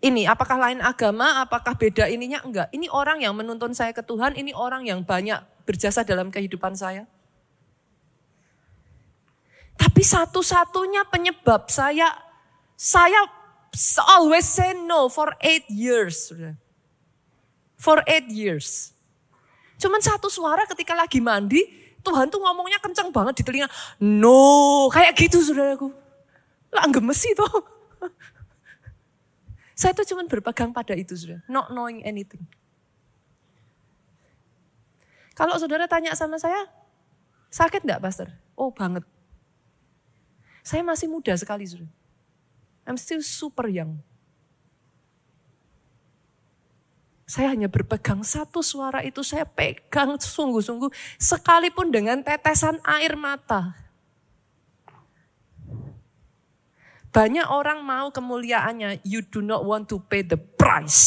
Ini apakah lain agama, apakah beda ininya? Enggak. Ini orang yang menuntun saya ke Tuhan, ini orang yang banyak berjasa dalam kehidupan saya. Tapi satu-satunya penyebab saya, saya always say no for eight years. For eight years. Cuman satu suara ketika lagi mandi, Tuhan tuh ngomongnya kenceng banget di telinga. No, kayak gitu saudaraku. Lah gemes itu. (laughs) Saya tuh cuma berpegang pada itu sudah. Not knowing anything. Kalau saudara tanya sama saya, sakit enggak pastor? Oh banget. Saya masih muda sekali sudah. I'm still super young. Saya hanya berpegang satu suara itu saya pegang sungguh-sungguh sekalipun dengan tetesan air mata. Banyak orang mau kemuliaannya, you do not want to pay the price.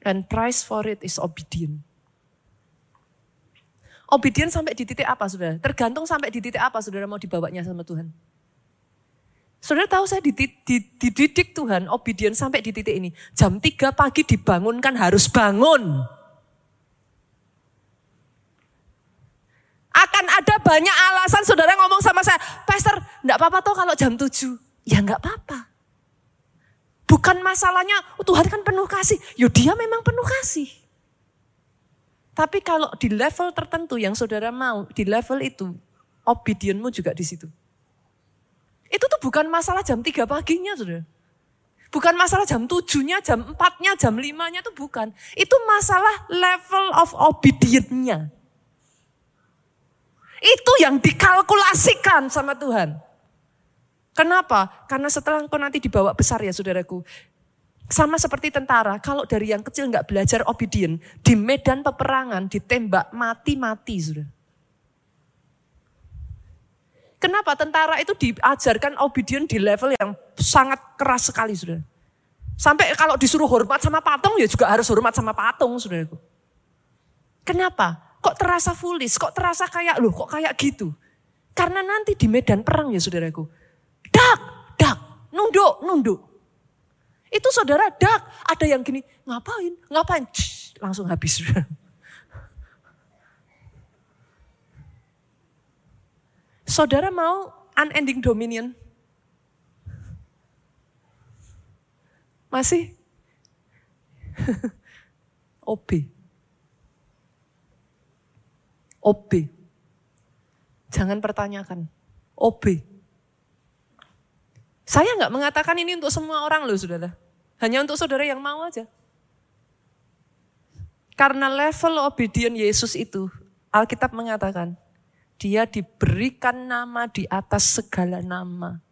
And price for it is obedient. Obedient sampai di titik apa saudara? Tergantung sampai di titik apa saudara mau dibawanya sama Tuhan. Saudara tahu saya dididik Tuhan, obedient sampai di titik ini. Jam 3 pagi dibangunkan harus bangun. Akan ada banyak alasan saudara ngomong sama saya, Pastor, enggak apa-apa toh kalau jam 7. Ya enggak apa-apa. Bukan masalahnya, oh, Tuhan kan penuh kasih. Yo dia memang penuh kasih. Tapi kalau di level tertentu yang saudara mau, di level itu, obedientmu juga di situ. Itu tuh bukan masalah jam 3 paginya, saudara. Bukan masalah jam 7-nya, jam 4-nya, jam 5-nya itu bukan. Itu masalah level of obedientnya. Itu yang dikalkulasikan sama Tuhan. Kenapa? Karena setelah engkau nanti dibawa besar ya saudaraku. Sama seperti tentara, kalau dari yang kecil nggak belajar obedient, di medan peperangan ditembak mati-mati sudah. Kenapa tentara itu diajarkan obedient di level yang sangat keras sekali sudah. Sampai kalau disuruh hormat sama patung ya juga harus hormat sama patung saudaraku. Kenapa? Kok terasa foolish, kok terasa kayak loh, kok kayak gitu. Karena nanti di medan perang ya saudaraku. Dak, dak, nunduk, nunduk. Itu saudara dak, ada yang gini, ngapain, ngapain, Shh, langsung habis. (laughs) saudara mau unending dominion? Masih? (laughs) Obi. OB. Jangan pertanyakan. OB. Saya nggak mengatakan ini untuk semua orang loh saudara. Hanya untuk saudara yang mau aja. Karena level obedient Yesus itu, Alkitab mengatakan, dia diberikan nama di atas segala nama.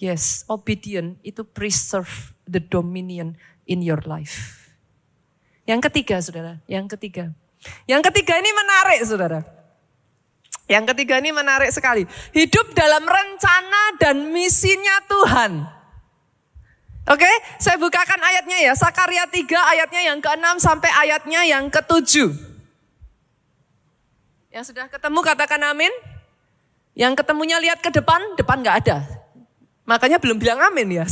Yes, obedient itu preserve the dominion in your life. Yang ketiga, saudara, yang ketiga. Yang ketiga ini menarik saudara. Yang ketiga ini menarik sekali. Hidup dalam rencana dan misinya Tuhan. Oke, saya bukakan ayatnya ya. Sakaria 3 ayatnya yang ke-6 sampai ayatnya yang ke-7. Yang sudah ketemu katakan amin. Yang ketemunya lihat ke depan, depan nggak ada. Makanya belum bilang amin ya.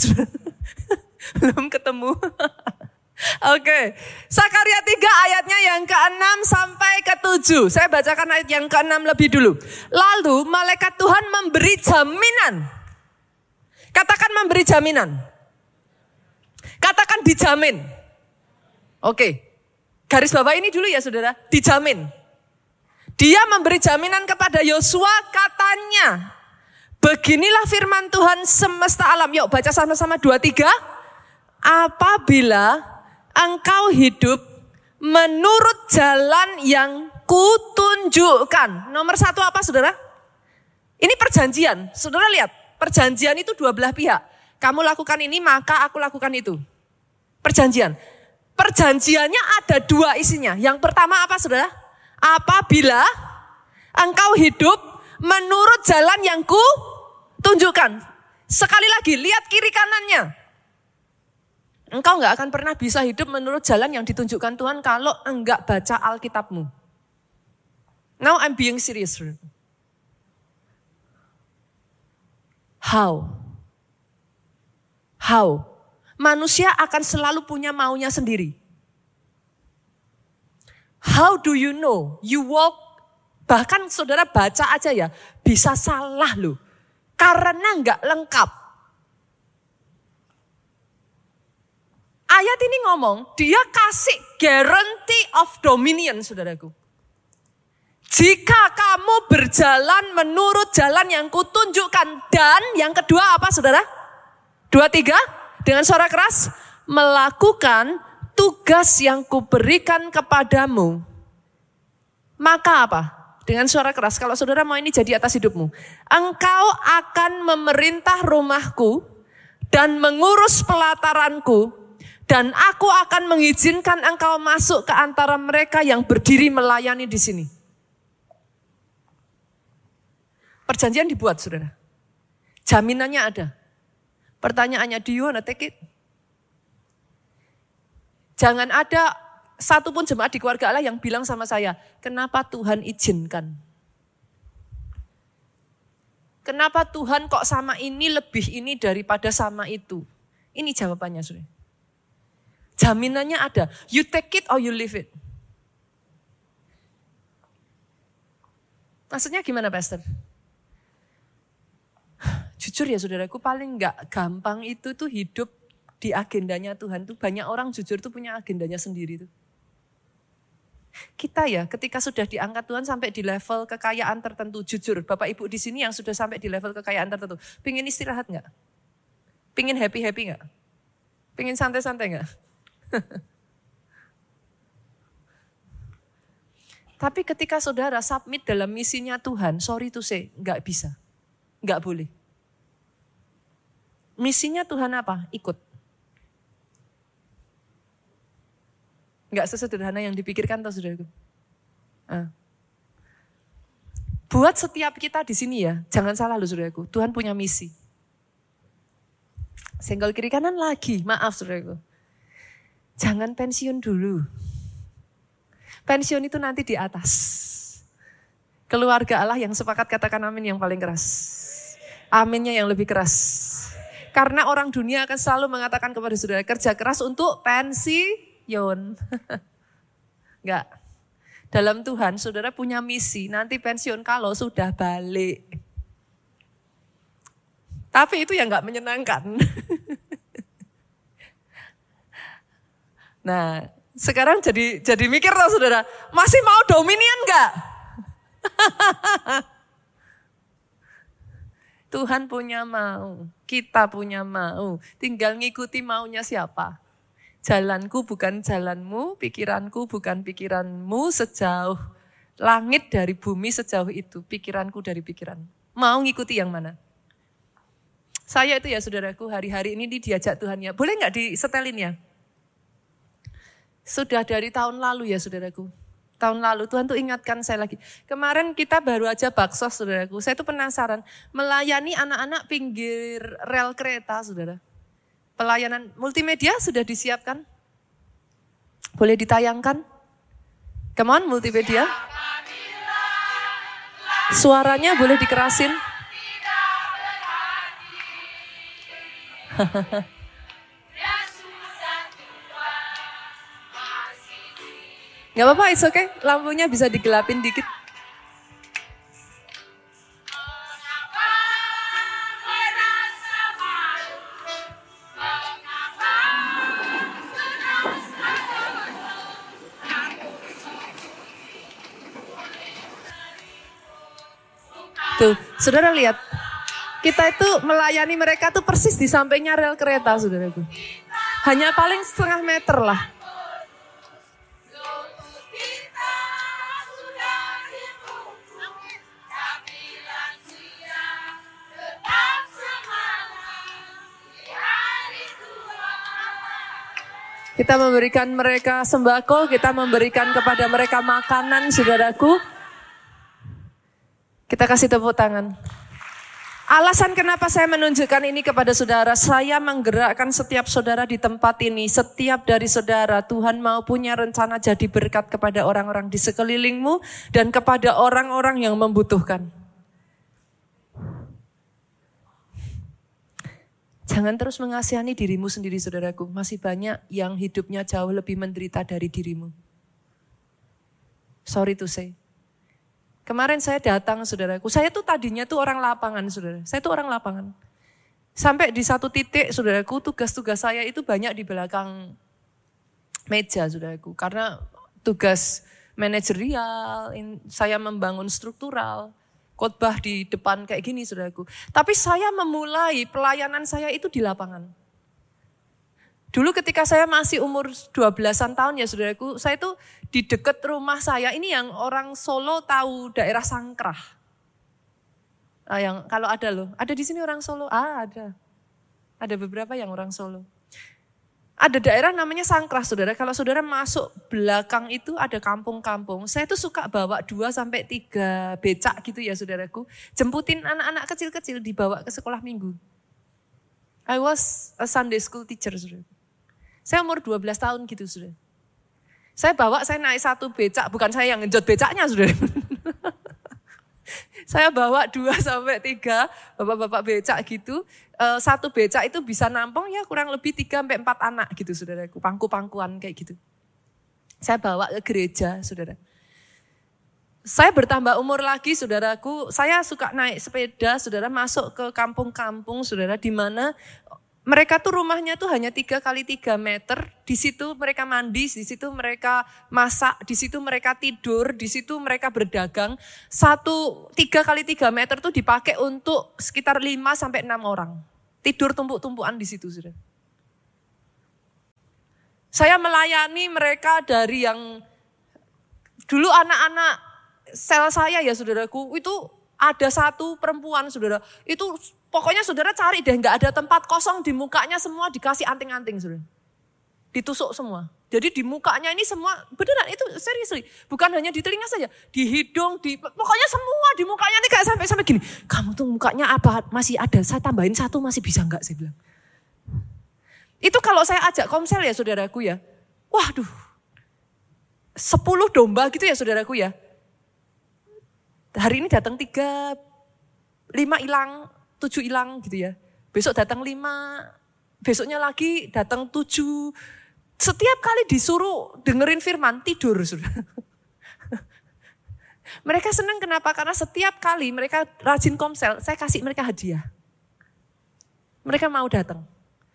(laughs) belum ketemu. (laughs) Oke, Sakaria 3 ayatnya yang ke-6 sampai ke-7. Saya bacakan ayat yang ke-6 lebih dulu. Lalu malaikat Tuhan memberi jaminan. Katakan memberi jaminan. Katakan dijamin. Oke, garis bawah ini dulu ya saudara, dijamin. Dia memberi jaminan kepada Yosua katanya, beginilah firman Tuhan semesta alam. Yuk baca sama-sama dua tiga. Apabila engkau hidup menurut jalan yang kutunjukkan. Nomor satu apa saudara? Ini perjanjian. Saudara lihat, perjanjian itu dua belah pihak. Kamu lakukan ini maka aku lakukan itu. Perjanjian. Perjanjiannya ada dua isinya. Yang pertama apa saudara? Apabila engkau hidup menurut jalan yang ku tunjukkan. Sekali lagi, lihat kiri kanannya. Engkau nggak akan pernah bisa hidup menurut jalan yang ditunjukkan Tuhan kalau enggak baca Alkitabmu. Now I'm being serious. How? How? Manusia akan selalu punya maunya sendiri. How do you know? You walk, bahkan saudara baca aja ya, bisa salah loh. Karena nggak lengkap. Ayat ini ngomong, dia kasih guarantee of dominion, saudaraku. Jika kamu berjalan menurut jalan yang kutunjukkan dan yang kedua apa saudara? Dua tiga dengan suara keras melakukan tugas yang kuberikan kepadamu. Maka apa? Dengan suara keras kalau saudara mau ini jadi atas hidupmu. Engkau akan memerintah rumahku dan mengurus pelataranku dan aku akan mengizinkan engkau masuk ke antara mereka yang berdiri melayani di sini. Perjanjian dibuat, saudara. Jaminannya ada. Pertanyaannya, do you take it? Jangan ada satupun jemaat di keluarga Allah yang bilang sama saya, kenapa Tuhan izinkan? Kenapa Tuhan kok sama ini lebih ini daripada sama itu? Ini jawabannya, saudara. Jaminannya ada. You take it or you leave it. Maksudnya gimana Pastor? Jujur ya saudaraku paling nggak gampang itu tuh hidup di agendanya Tuhan tuh banyak orang jujur tuh punya agendanya sendiri tuh. Kita ya ketika sudah diangkat Tuhan sampai di level kekayaan tertentu jujur Bapak Ibu di sini yang sudah sampai di level kekayaan tertentu pingin istirahat nggak? Pingin happy happy nggak? Pingin santai santai nggak? Tapi ketika saudara submit dalam misinya Tuhan, sorry to say, nggak bisa. Nggak boleh. Misinya Tuhan apa? Ikut. Nggak sesederhana yang dipikirkan tuh saudaraku. Ah. Buat setiap kita di sini ya, jangan salah loh saudaraku. Tuhan punya misi. Senggol kiri kanan lagi, maaf saudaraku. Jangan pensiun dulu. Pensiun itu nanti di atas. Keluarga Allah yang sepakat katakan amin yang paling keras. Aminnya yang lebih keras. Karena orang dunia akan selalu mengatakan kepada saudara kerja keras untuk pensiun. (laughs) Enggak. Dalam Tuhan saudara punya misi nanti pensiun kalau sudah balik. Tapi itu yang enggak menyenangkan. (laughs) Nah, sekarang jadi jadi mikir tau saudara, masih mau dominion enggak? (laughs) Tuhan punya mau, kita punya mau, tinggal ngikuti maunya siapa. Jalanku bukan jalanmu, pikiranku bukan pikiranmu sejauh langit dari bumi sejauh itu, pikiranku dari pikiran. Mau ngikuti yang mana? Saya itu ya saudaraku hari-hari ini diajak Tuhan ya. Boleh nggak disetelin ya? Sudah dari tahun lalu ya saudaraku. Tahun lalu Tuhan tuh ingatkan saya lagi. Kemarin kita baru aja bakso saudaraku. Saya tuh penasaran. Melayani anak-anak pinggir rel kereta saudara. Pelayanan multimedia sudah disiapkan? Boleh ditayangkan? Come on multimedia. Suaranya boleh dikerasin? (laughs) Gak apa-apa, it's okay. Lampunya bisa digelapin dikit. Tuh, saudara lihat. Kita itu melayani mereka tuh persis di sampingnya rel kereta, saudaraku. Hanya paling setengah meter lah. Kita memberikan mereka sembako, kita memberikan kepada mereka makanan, saudaraku. Kita kasih tepuk tangan. Alasan kenapa saya menunjukkan ini kepada saudara, saya menggerakkan setiap saudara di tempat ini, setiap dari saudara, Tuhan mau punya rencana jadi berkat kepada orang-orang di sekelilingmu dan kepada orang-orang yang membutuhkan. Jangan terus mengasihani dirimu sendiri saudaraku. Masih banyak yang hidupnya jauh lebih menderita dari dirimu. Sorry to say. Kemarin saya datang saudaraku. Saya tuh tadinya tuh orang lapangan saudara. Saya tuh orang lapangan. Sampai di satu titik saudaraku tugas-tugas saya itu banyak di belakang meja saudaraku. Karena tugas manajerial, saya membangun struktural khotbah di depan kayak gini saudaraku. Tapi saya memulai pelayanan saya itu di lapangan. Dulu ketika saya masih umur 12-an tahun ya saudaraku, saya itu di dekat rumah saya, ini yang orang Solo tahu daerah Sangkrah. Ah, yang kalau ada loh, ada di sini orang Solo? Ah ada. Ada beberapa yang orang Solo. Ada daerah namanya Sangkrah, saudara. Kalau saudara masuk belakang itu ada kampung-kampung. Saya tuh suka bawa dua sampai tiga becak gitu ya, saudaraku. Jemputin anak-anak kecil-kecil dibawa ke sekolah minggu. I was a Sunday school teacher, saudara. Saya umur 12 tahun gitu, saudara. Saya bawa, saya naik satu becak, bukan saya yang ngejot becaknya, saudara. (laughs) saya bawa dua sampai tiga bapak-bapak becak gitu. Uh, satu becak itu bisa nampung ya kurang lebih tiga sampai empat anak gitu saudaraku. Pangku-pangkuan kayak gitu. Saya bawa ke gereja saudara. Saya bertambah umur lagi saudaraku, saya suka naik sepeda saudara masuk ke kampung-kampung saudara di mana mereka tuh rumahnya tuh hanya tiga kali tiga meter. Di situ mereka mandi, di situ mereka masak, di situ mereka tidur, di situ mereka berdagang. Satu tiga kali tiga meter tuh dipakai untuk sekitar lima sampai enam orang. Tidur tumpuk-tumpukan di situ sudah. Saya melayani mereka dari yang dulu anak-anak sel saya ya saudaraku itu ada satu perempuan saudara itu Pokoknya saudara cari deh, nggak ada tempat kosong di mukanya semua dikasih anting-anting saudara. Ditusuk semua. Jadi di mukanya ini semua beneran itu serius, bukan hanya di telinga saja, di hidung, di pokoknya semua di mukanya ini kayak sampai sampai gini. Kamu tuh mukanya apa? Masih ada? Saya tambahin satu masih bisa nggak? Saya bilang. Itu kalau saya ajak komsel ya saudaraku ya. Waduh, sepuluh domba gitu ya saudaraku ya. Hari ini datang tiga, lima hilang, tujuh hilang gitu ya. Besok datang lima, besoknya lagi datang tujuh. Setiap kali disuruh dengerin firman, tidur sudah. (laughs) mereka senang kenapa? Karena setiap kali mereka rajin komsel, saya kasih mereka hadiah. Mereka mau datang.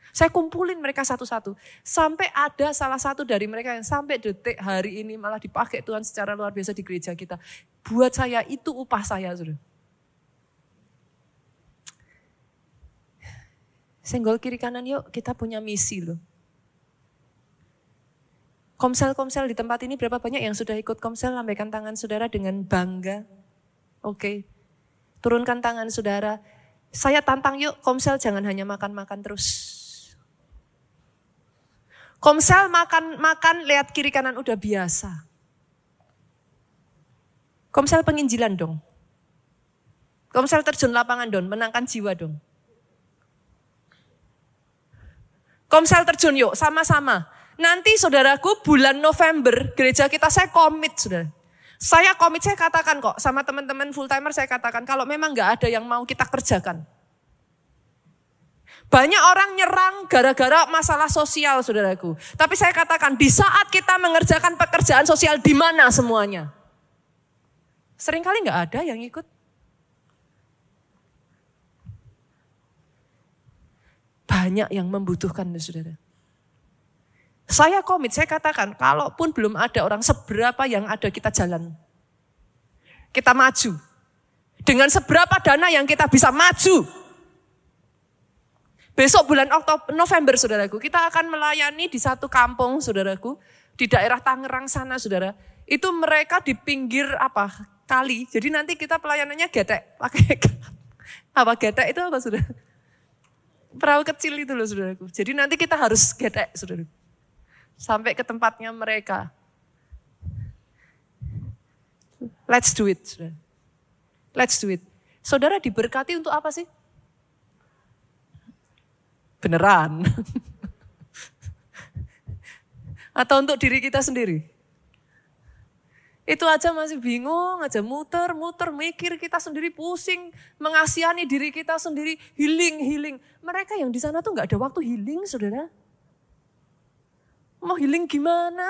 Saya kumpulin mereka satu-satu. Sampai ada salah satu dari mereka yang sampai detik hari ini malah dipakai Tuhan secara luar biasa di gereja kita. Buat saya itu upah saya. Sudah. Senggol kiri kanan yuk, kita punya misi loh. Komsel-komsel di tempat ini berapa banyak yang sudah ikut komsel? Lambaikan tangan saudara dengan bangga. Oke. Turunkan tangan saudara. Saya tantang yuk, komsel jangan hanya makan-makan terus. Komsel makan-makan, lihat kiri kanan udah biasa. Komsel penginjilan dong. Komsel terjun lapangan dong, menangkan jiwa dong. Komsel terjun yuk, sama-sama. Nanti saudaraku bulan November gereja kita saya komit saudara. Saya komit, saya katakan kok sama teman-teman full timer saya katakan kalau memang nggak ada yang mau kita kerjakan. Banyak orang nyerang gara-gara masalah sosial, saudaraku. Tapi saya katakan, di saat kita mengerjakan pekerjaan sosial, di mana semuanya? Seringkali nggak ada yang ikut. Banyak yang membutuhkan, saudara. Saya komit, saya katakan, kalaupun belum ada orang seberapa yang ada kita jalan. Kita maju. Dengan seberapa dana yang kita bisa maju Besok bulan Oktober, November saudaraku, kita akan melayani di satu kampung saudaraku, di daerah Tangerang sana saudara. Itu mereka di pinggir apa kali, jadi nanti kita pelayanannya getek, pakai (laughs) apa getek itu apa saudara? Perahu kecil itu loh saudaraku. Jadi nanti kita harus getek saudaraku. Sampai ke tempatnya mereka. Let's do it. Saudara. Let's do it. Saudara diberkati untuk apa sih? Beneran. (laughs) Atau untuk diri kita sendiri. Itu aja masih bingung, aja muter, muter, mikir kita sendiri pusing, mengasihani diri kita sendiri, healing, healing. Mereka yang di sana tuh nggak ada waktu healing, saudara. Mau healing gimana?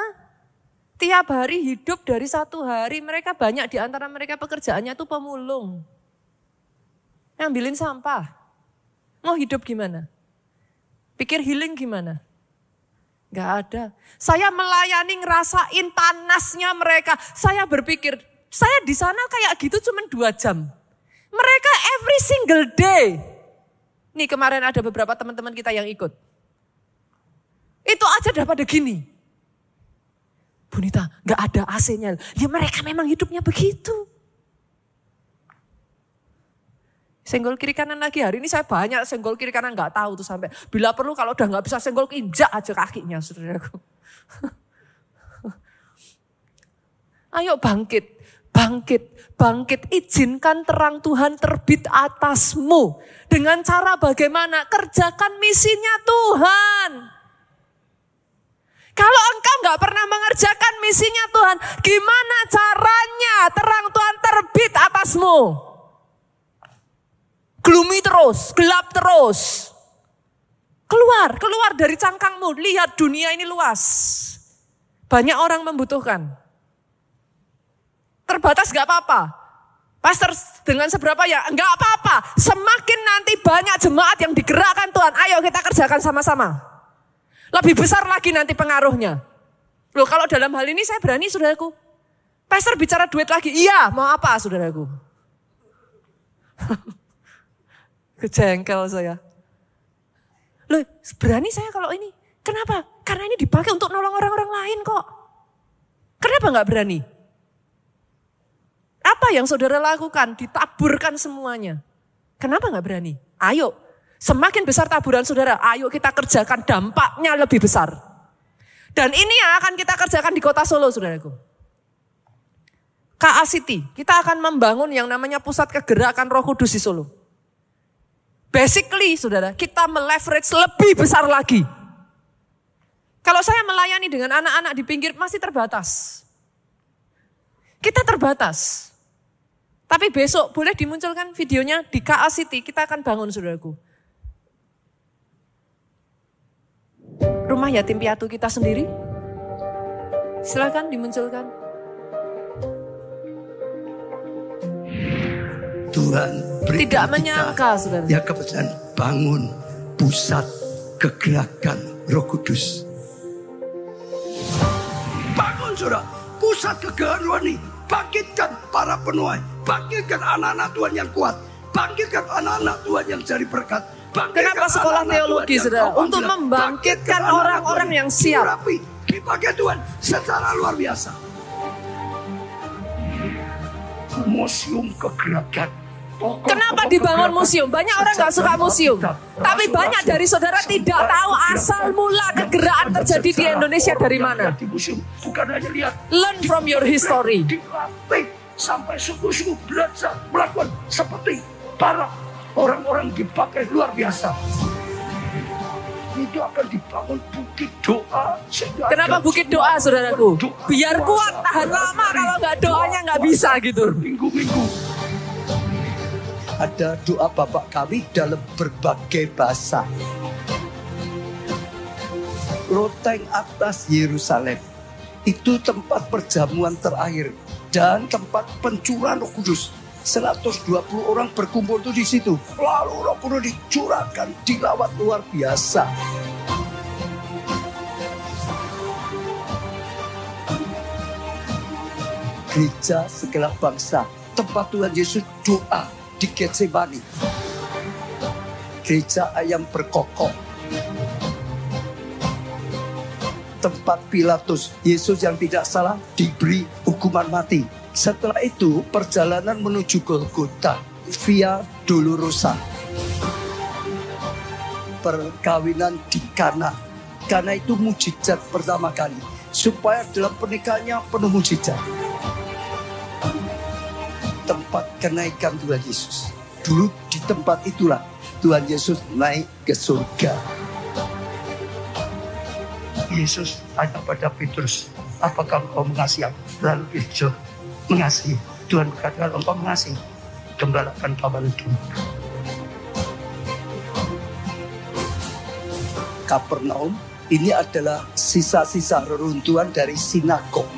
Tiap hari hidup dari satu hari, mereka banyak di antara mereka pekerjaannya tuh pemulung. Ngambilin sampah. Mau hidup gimana? Pikir healing gimana? Gak ada. Saya melayani ngerasain panasnya mereka. Saya berpikir, saya di sana kayak gitu cuma dua jam. Mereka every single day. Nih kemarin ada beberapa teman-teman kita yang ikut. Itu aja udah pada gini. Bunita, gak ada AC-nya. Ya mereka memang hidupnya begitu. Senggol kiri kanan lagi. Hari ini saya banyak senggol kiri kanan nggak tahu tuh sampai. Bila perlu kalau udah nggak bisa senggol injak aja kakinya saudaraku. (laughs) Ayo bangkit, bangkit, bangkit. Izinkan terang Tuhan terbit atasmu. Dengan cara bagaimana? Kerjakan misinya Tuhan. Kalau engkau nggak pernah mengerjakan misinya Tuhan, gimana caranya terang Tuhan terbit atasmu? Gloomy terus, gelap terus. Keluar, keluar dari cangkangmu. Lihat dunia ini luas. Banyak orang membutuhkan. Terbatas gak apa-apa. Pastor dengan seberapa ya? Enggak apa-apa. Semakin nanti banyak jemaat yang digerakkan Tuhan. Ayo kita kerjakan sama-sama. Lebih besar lagi nanti pengaruhnya. Loh kalau dalam hal ini saya berani saudaraku. Pastor bicara duit lagi. Iya mau apa saudaraku? (laughs) Kejengkel saya. Loh, berani saya kalau ini. Kenapa? Karena ini dipakai untuk nolong orang-orang lain kok. Kenapa nggak berani? Apa yang saudara lakukan? Ditaburkan semuanya. Kenapa nggak berani? Ayo, semakin besar taburan saudara, ayo kita kerjakan dampaknya lebih besar. Dan ini yang akan kita kerjakan di kota Solo, saudaraku. KA City, kita akan membangun yang namanya pusat kegerakan roh kudus di Solo. Basically, saudara, kita meleverage lebih besar lagi. Kalau saya melayani dengan anak-anak di pinggir masih terbatas. Kita terbatas. Tapi besok boleh dimunculkan videonya di KA City, kita akan bangun saudaraku. Rumah yatim piatu kita sendiri. Silakan dimunculkan. Tuhan tidak menyangka, saudara. Ya kebetulan bangun pusat kegerakan Roh Kudus. Bangun saudara, pusat kegerakan roh ini. Bangkitkan para penuai, bangkitkan anak-anak Tuhan yang kuat, bangkitkan anak-anak Tuhan yang cari berkat. Kenapa sekolah teologi, saudara? Untuk membangkitkan orang-orang yang siap. Dipakai Tuhan secara luar biasa. Museum kegerakan Kenapa dibangun museum? Banyak orang nggak suka museum. Tapi banyak dari saudara tidak tahu asal mula kegerakan terjadi di Indonesia dari mana. Learn from your history. Sampai suku-suku belajar melakukan seperti para orang-orang dipakai luar biasa itu akan dibangun bukit doa. Kenapa bukit doa, saudaraku? Biar kuat, tahan lama. Kalau nggak doanya nggak bisa gitu. Minggu-minggu ada doa Bapak kami dalam berbagai bahasa. Loteng atas Yerusalem itu tempat perjamuan terakhir dan tempat pencurahan Roh Kudus. 120 orang berkumpul tuh di situ. Lalu Roh Kudus dicurahkan, dilawat luar biasa. Gereja segala bangsa, tempat Tuhan Yesus doa di Getsemani. Gereja ayam berkokok. Tempat Pilatus, Yesus yang tidak salah diberi hukuman mati setelah itu perjalanan menuju Golgota via Dolorosa. Perkawinan di Kana. Karena itu mujizat pertama kali. Supaya dalam pernikahannya penuh mujizat. Tempat kenaikan Tuhan Yesus. Dulu di tempat itulah Tuhan Yesus naik ke surga. Yesus tanya pada Petrus, apakah kau mengasihi aku? Lalu Petrus mengasihi. Tuhan berkata engkau mengasihi, gembalakan kawan itu. Kapernaum ini adalah sisa-sisa reruntuhan dari sinagog.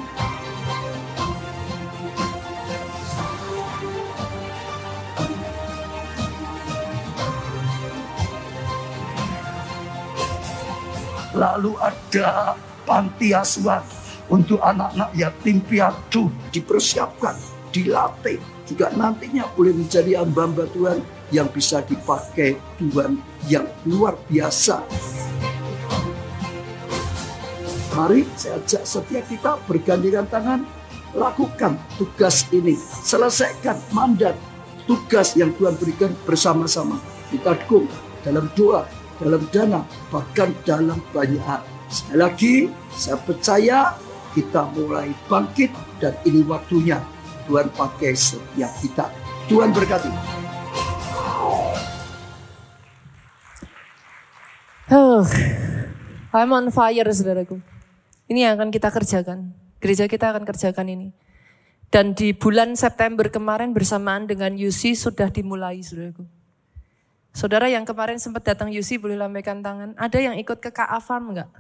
Lalu ada panti asuhan untuk anak-anak yatim piatu dipersiapkan, dilatih, juga nantinya boleh menjadi hamba-hamba Tuhan yang bisa dipakai Tuhan yang luar biasa. Mari saya ajak setiap kita bergandengan tangan, lakukan tugas ini, selesaikan mandat tugas yang Tuhan berikan bersama-sama. Kita dukung dalam doa, dalam dana, bahkan dalam banyak hal. Sekali lagi, saya percaya kita mulai bangkit dan ini waktunya Tuhan pakai setiap kita. Tuhan berkati. Oh, I'm on fire saudaraku. Ini yang akan kita kerjakan. Gereja kita akan kerjakan ini. Dan di bulan September kemarin bersamaan dengan UC sudah dimulai saudaraku. Saudara yang kemarin sempat datang UC boleh lambaikan tangan. Ada yang ikut ke KA Farm enggak?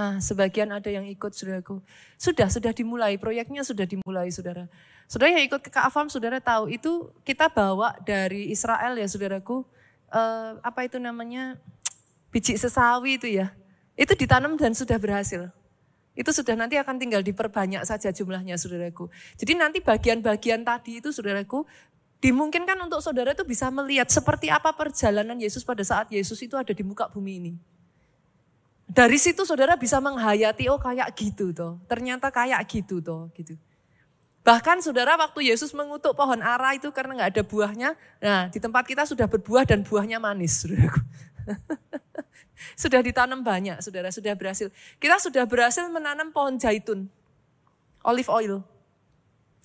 Ah, sebagian ada yang ikut saudaraku. Sudah, sudah dimulai, proyeknya sudah dimulai saudara. Saudara yang ikut ke Kafam, saudara tahu itu kita bawa dari Israel ya saudaraku. Uh, apa itu namanya, biji sesawi itu ya. Itu ditanam dan sudah berhasil. Itu sudah nanti akan tinggal diperbanyak saja jumlahnya saudaraku. Jadi nanti bagian-bagian tadi itu saudaraku, dimungkinkan untuk saudara itu bisa melihat seperti apa perjalanan Yesus pada saat Yesus itu ada di muka bumi ini. Dari situ saudara bisa menghayati, oh kayak gitu toh. Ternyata kayak gitu toh. gitu. Bahkan saudara waktu Yesus mengutuk pohon ara itu karena nggak ada buahnya. Nah di tempat kita sudah berbuah dan buahnya manis. (laughs) Sudah ditanam banyak saudara, sudah berhasil. Kita sudah berhasil menanam pohon zaitun. Olive oil.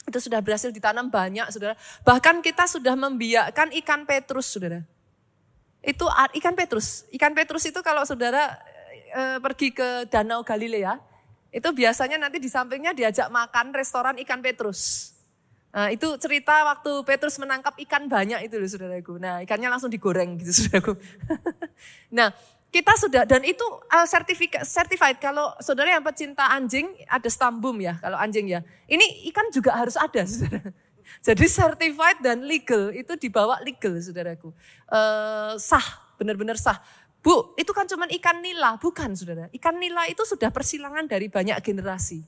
Itu sudah berhasil ditanam banyak saudara. Bahkan kita sudah membiakkan ikan petrus saudara. Itu ikan petrus. Ikan petrus itu kalau saudara e, pergi ke Danau Galilea, itu biasanya nanti di sampingnya diajak makan restoran ikan Petrus. Nah, itu cerita waktu Petrus menangkap ikan banyak itu loh saudaraku. Nah ikannya langsung digoreng gitu (laughs) saudaraku. nah kita sudah dan itu uh, sertifikat certified kalau saudara yang pecinta anjing ada stambum ya kalau anjing ya. Ini ikan juga harus ada (laughs) saudara. Jadi certified dan legal itu dibawa legal saudaraku. Uh, sah benar-benar sah. Bu, itu kan cuma ikan nila, bukan saudara. Ikan nila itu sudah persilangan dari banyak generasi.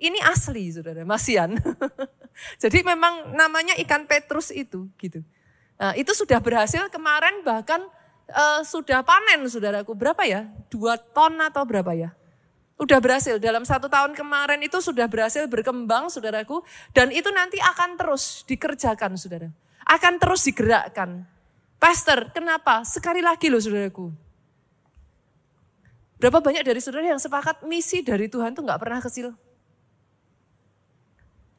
Ini asli saudara, masian. (laughs) Jadi memang namanya ikan Petrus itu gitu. Nah, itu sudah berhasil kemarin bahkan uh, sudah panen saudaraku. Berapa ya? Dua ton atau berapa ya? Udah berhasil dalam satu tahun kemarin itu sudah berhasil berkembang saudaraku. Dan itu nanti akan terus dikerjakan saudara. Akan terus digerakkan. Pastor, kenapa? Sekali lagi loh saudaraku. Berapa banyak dari saudara yang sepakat misi dari Tuhan itu nggak pernah kecil.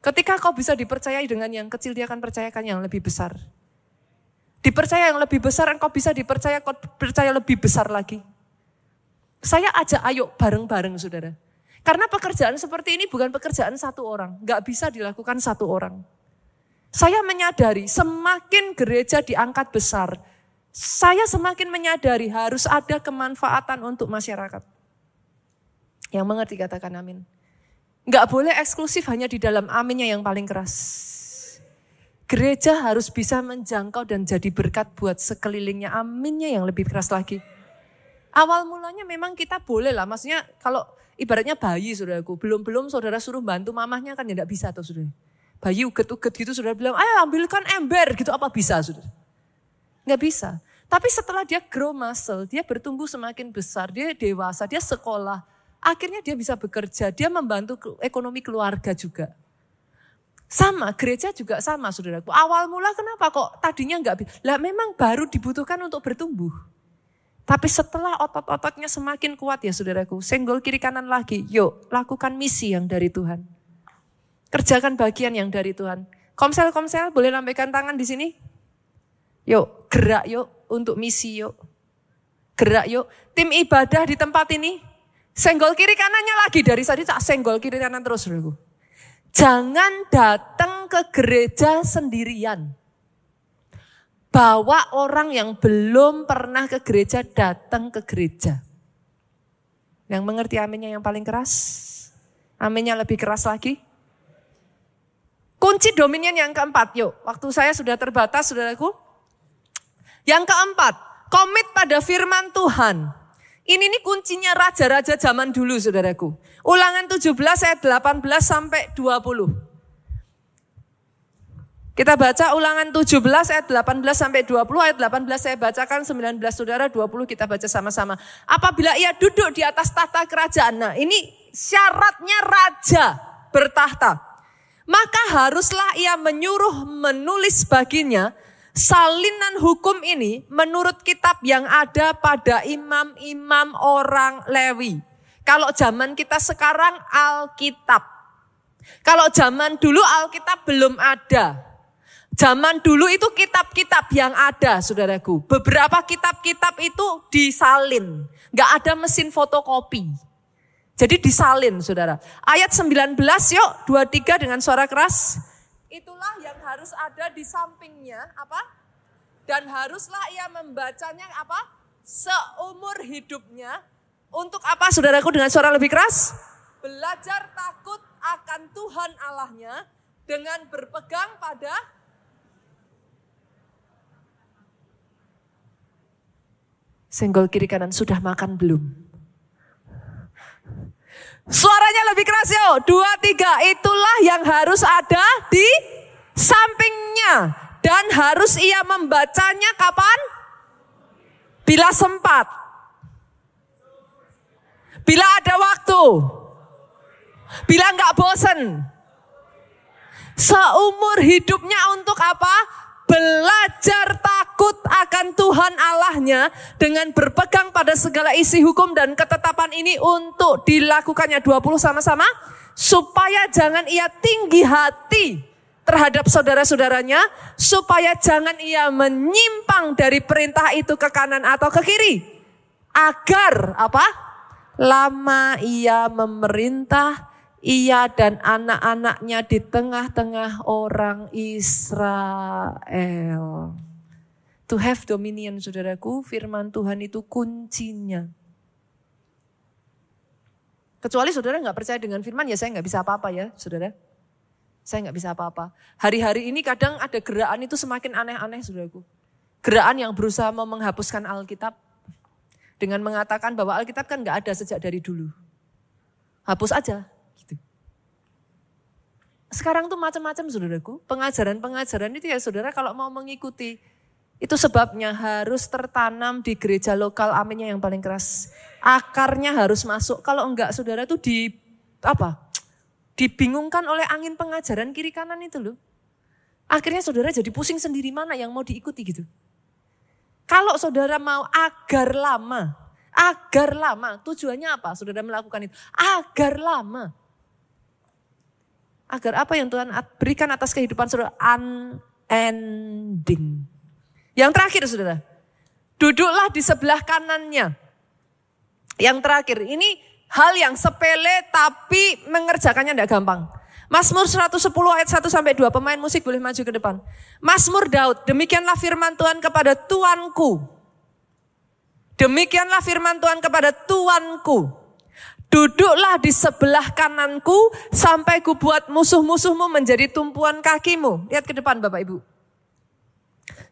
Ketika kau bisa dipercayai dengan yang kecil, dia akan percayakan yang lebih besar. Dipercaya yang lebih besar, engkau bisa dipercaya, kau percaya lebih besar lagi. Saya ajak ayo bareng-bareng saudara. Karena pekerjaan seperti ini bukan pekerjaan satu orang. Nggak bisa dilakukan satu orang. Saya menyadari semakin gereja diangkat besar, saya semakin menyadari harus ada kemanfaatan untuk masyarakat. Yang mengerti katakan amin. Enggak boleh eksklusif hanya di dalam aminnya yang paling keras. Gereja harus bisa menjangkau dan jadi berkat buat sekelilingnya. Aminnya yang lebih keras lagi. Awal mulanya memang kita boleh lah. Maksudnya kalau ibaratnya bayi saudaraku. Belum-belum saudara suruh bantu mamahnya kan ya enggak bisa tuh saudara. Bayi uget-uget gitu sudah bilang, ayo ambilkan ember gitu apa bisa sudah. Nggak bisa. Tapi setelah dia grow muscle, dia bertumbuh semakin besar, dia dewasa, dia sekolah. Akhirnya dia bisa bekerja, dia membantu ekonomi keluarga juga. Sama, gereja juga sama saudaraku. Awal mula kenapa kok tadinya nggak Lah memang baru dibutuhkan untuk bertumbuh. Tapi setelah otot-ototnya semakin kuat ya saudaraku, senggol kiri kanan lagi. Yuk lakukan misi yang dari Tuhan. Kerjakan bagian yang dari Tuhan. Komsel-komsel boleh lambaikan tangan di sini? Yuk, gerak yuk untuk misi yuk. Gerak yuk. Tim ibadah di tempat ini. Senggol kiri kanannya lagi dari tadi tak senggol kiri kanan terus. Bro. Jangan datang ke gereja sendirian. Bawa orang yang belum pernah ke gereja datang ke gereja. Yang mengerti aminnya yang paling keras? Aminnya lebih keras lagi? Kunci dominion yang keempat, yuk. Waktu saya sudah terbatas, saudaraku. Yang keempat, komit pada firman Tuhan. Ini nih kuncinya raja-raja zaman dulu, saudaraku. Ulangan 17 ayat 18 sampai 20. Kita baca ulangan 17 ayat 18 sampai 20 ayat 18 saya bacakan 19 saudara 20 kita baca sama-sama. Apabila ia duduk di atas tahta kerajaan. Nah ini syaratnya raja bertahta maka haruslah ia menyuruh menulis baginya salinan hukum ini menurut kitab yang ada pada imam-imam orang Lewi. Kalau zaman kita sekarang Alkitab. Kalau zaman dulu Alkitab belum ada. Zaman dulu itu kitab-kitab yang ada, saudaraku. Beberapa kitab-kitab itu disalin. Gak ada mesin fotokopi. Jadi disalin saudara. Ayat 19 yuk, 23 dengan suara keras. Itulah yang harus ada di sampingnya apa? Dan haruslah ia membacanya apa? Seumur hidupnya. Untuk apa saudaraku dengan suara lebih keras? Belajar takut akan Tuhan Allahnya dengan berpegang pada Senggol kiri kanan sudah makan belum? Suaranya lebih keras yo. Dua, tiga. Itulah yang harus ada di sampingnya. Dan harus ia membacanya kapan? Bila sempat. Bila ada waktu. Bila nggak bosen. Seumur hidupnya untuk apa? Belajar takut akan Tuhan Allahnya dengan berpegang pada segala isi hukum dan ketetapan ini untuk dilakukannya. 20 sama-sama. Supaya jangan ia tinggi hati terhadap saudara-saudaranya. Supaya jangan ia menyimpang dari perintah itu ke kanan atau ke kiri. Agar apa? Lama ia memerintah ia dan anak-anaknya di tengah-tengah orang Israel. To have dominion, saudaraku, firman Tuhan itu kuncinya. Kecuali saudara nggak percaya dengan firman, ya saya nggak bisa apa-apa ya, saudara. Saya nggak bisa apa-apa. Hari-hari ini kadang ada gerakan itu semakin aneh-aneh, saudaraku. Gerakan yang berusaha mau menghapuskan Alkitab dengan mengatakan bahwa Alkitab kan nggak ada sejak dari dulu. Hapus aja, sekarang tuh macam-macam saudaraku. Pengajaran-pengajaran itu ya saudara kalau mau mengikuti. Itu sebabnya harus tertanam di gereja lokal aminnya yang paling keras. Akarnya harus masuk. Kalau enggak saudara tuh di apa? Dibingungkan oleh angin pengajaran kiri kanan itu loh. Akhirnya saudara jadi pusing sendiri mana yang mau diikuti gitu. Kalau saudara mau agar lama, agar lama, tujuannya apa saudara melakukan itu? Agar lama. Agar apa yang Tuhan berikan atas kehidupan saudara unending. Yang terakhir saudara, duduklah di sebelah kanannya. Yang terakhir, ini hal yang sepele tapi mengerjakannya tidak gampang. Mazmur 110 ayat 1 sampai 2. Pemain musik boleh maju ke depan. Mazmur Daud, demikianlah firman Tuhan kepada Tuanku. Demikianlah firman Tuhan kepada Tuanku. Duduklah di sebelah kananku sampai ku buat musuh-musuhmu menjadi tumpuan kakimu. Lihat ke depan Bapak Ibu.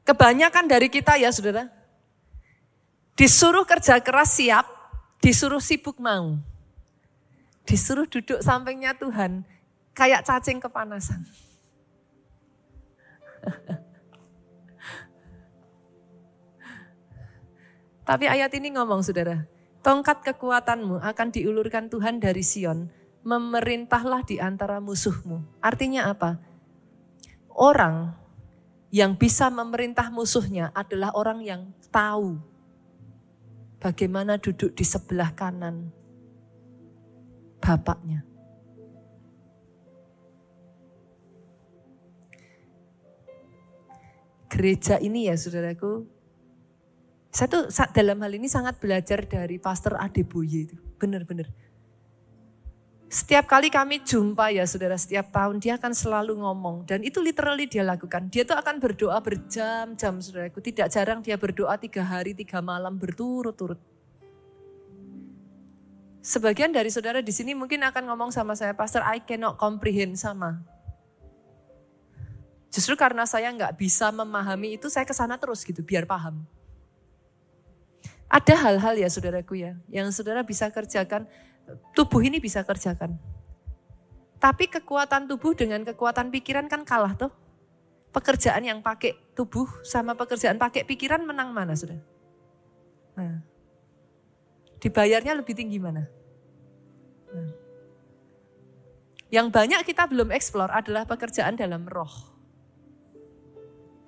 Kebanyakan dari kita ya saudara. Disuruh kerja keras siap, disuruh sibuk mau. Disuruh duduk sampingnya Tuhan, kayak cacing kepanasan. (laughs) Tapi ayat ini ngomong saudara, tongkat kekuatanmu akan diulurkan Tuhan dari Sion, memerintahlah di antara musuhmu. Artinya apa? Orang yang bisa memerintah musuhnya adalah orang yang tahu bagaimana duduk di sebelah kanan bapaknya. gereja ini ya saudaraku. Saya tuh dalam hal ini sangat belajar dari Pastor Adeboye itu. Benar-benar. Setiap kali kami jumpa ya saudara, setiap tahun dia akan selalu ngomong. Dan itu literally dia lakukan. Dia tuh akan berdoa berjam-jam saudaraku. Tidak jarang dia berdoa tiga hari, tiga malam berturut-turut. Sebagian dari saudara di sini mungkin akan ngomong sama saya, Pastor, I cannot comprehend sama. Justru karena saya nggak bisa memahami itu, saya ke sana terus gitu, biar paham. Ada hal-hal ya saudaraku ya, yang saudara bisa kerjakan, tubuh ini bisa kerjakan. Tapi kekuatan tubuh dengan kekuatan pikiran kan kalah tuh. Pekerjaan yang pakai tubuh sama pekerjaan pakai pikiran menang mana sudah? Nah, dibayarnya lebih tinggi mana? Nah. Yang banyak kita belum eksplor adalah pekerjaan dalam roh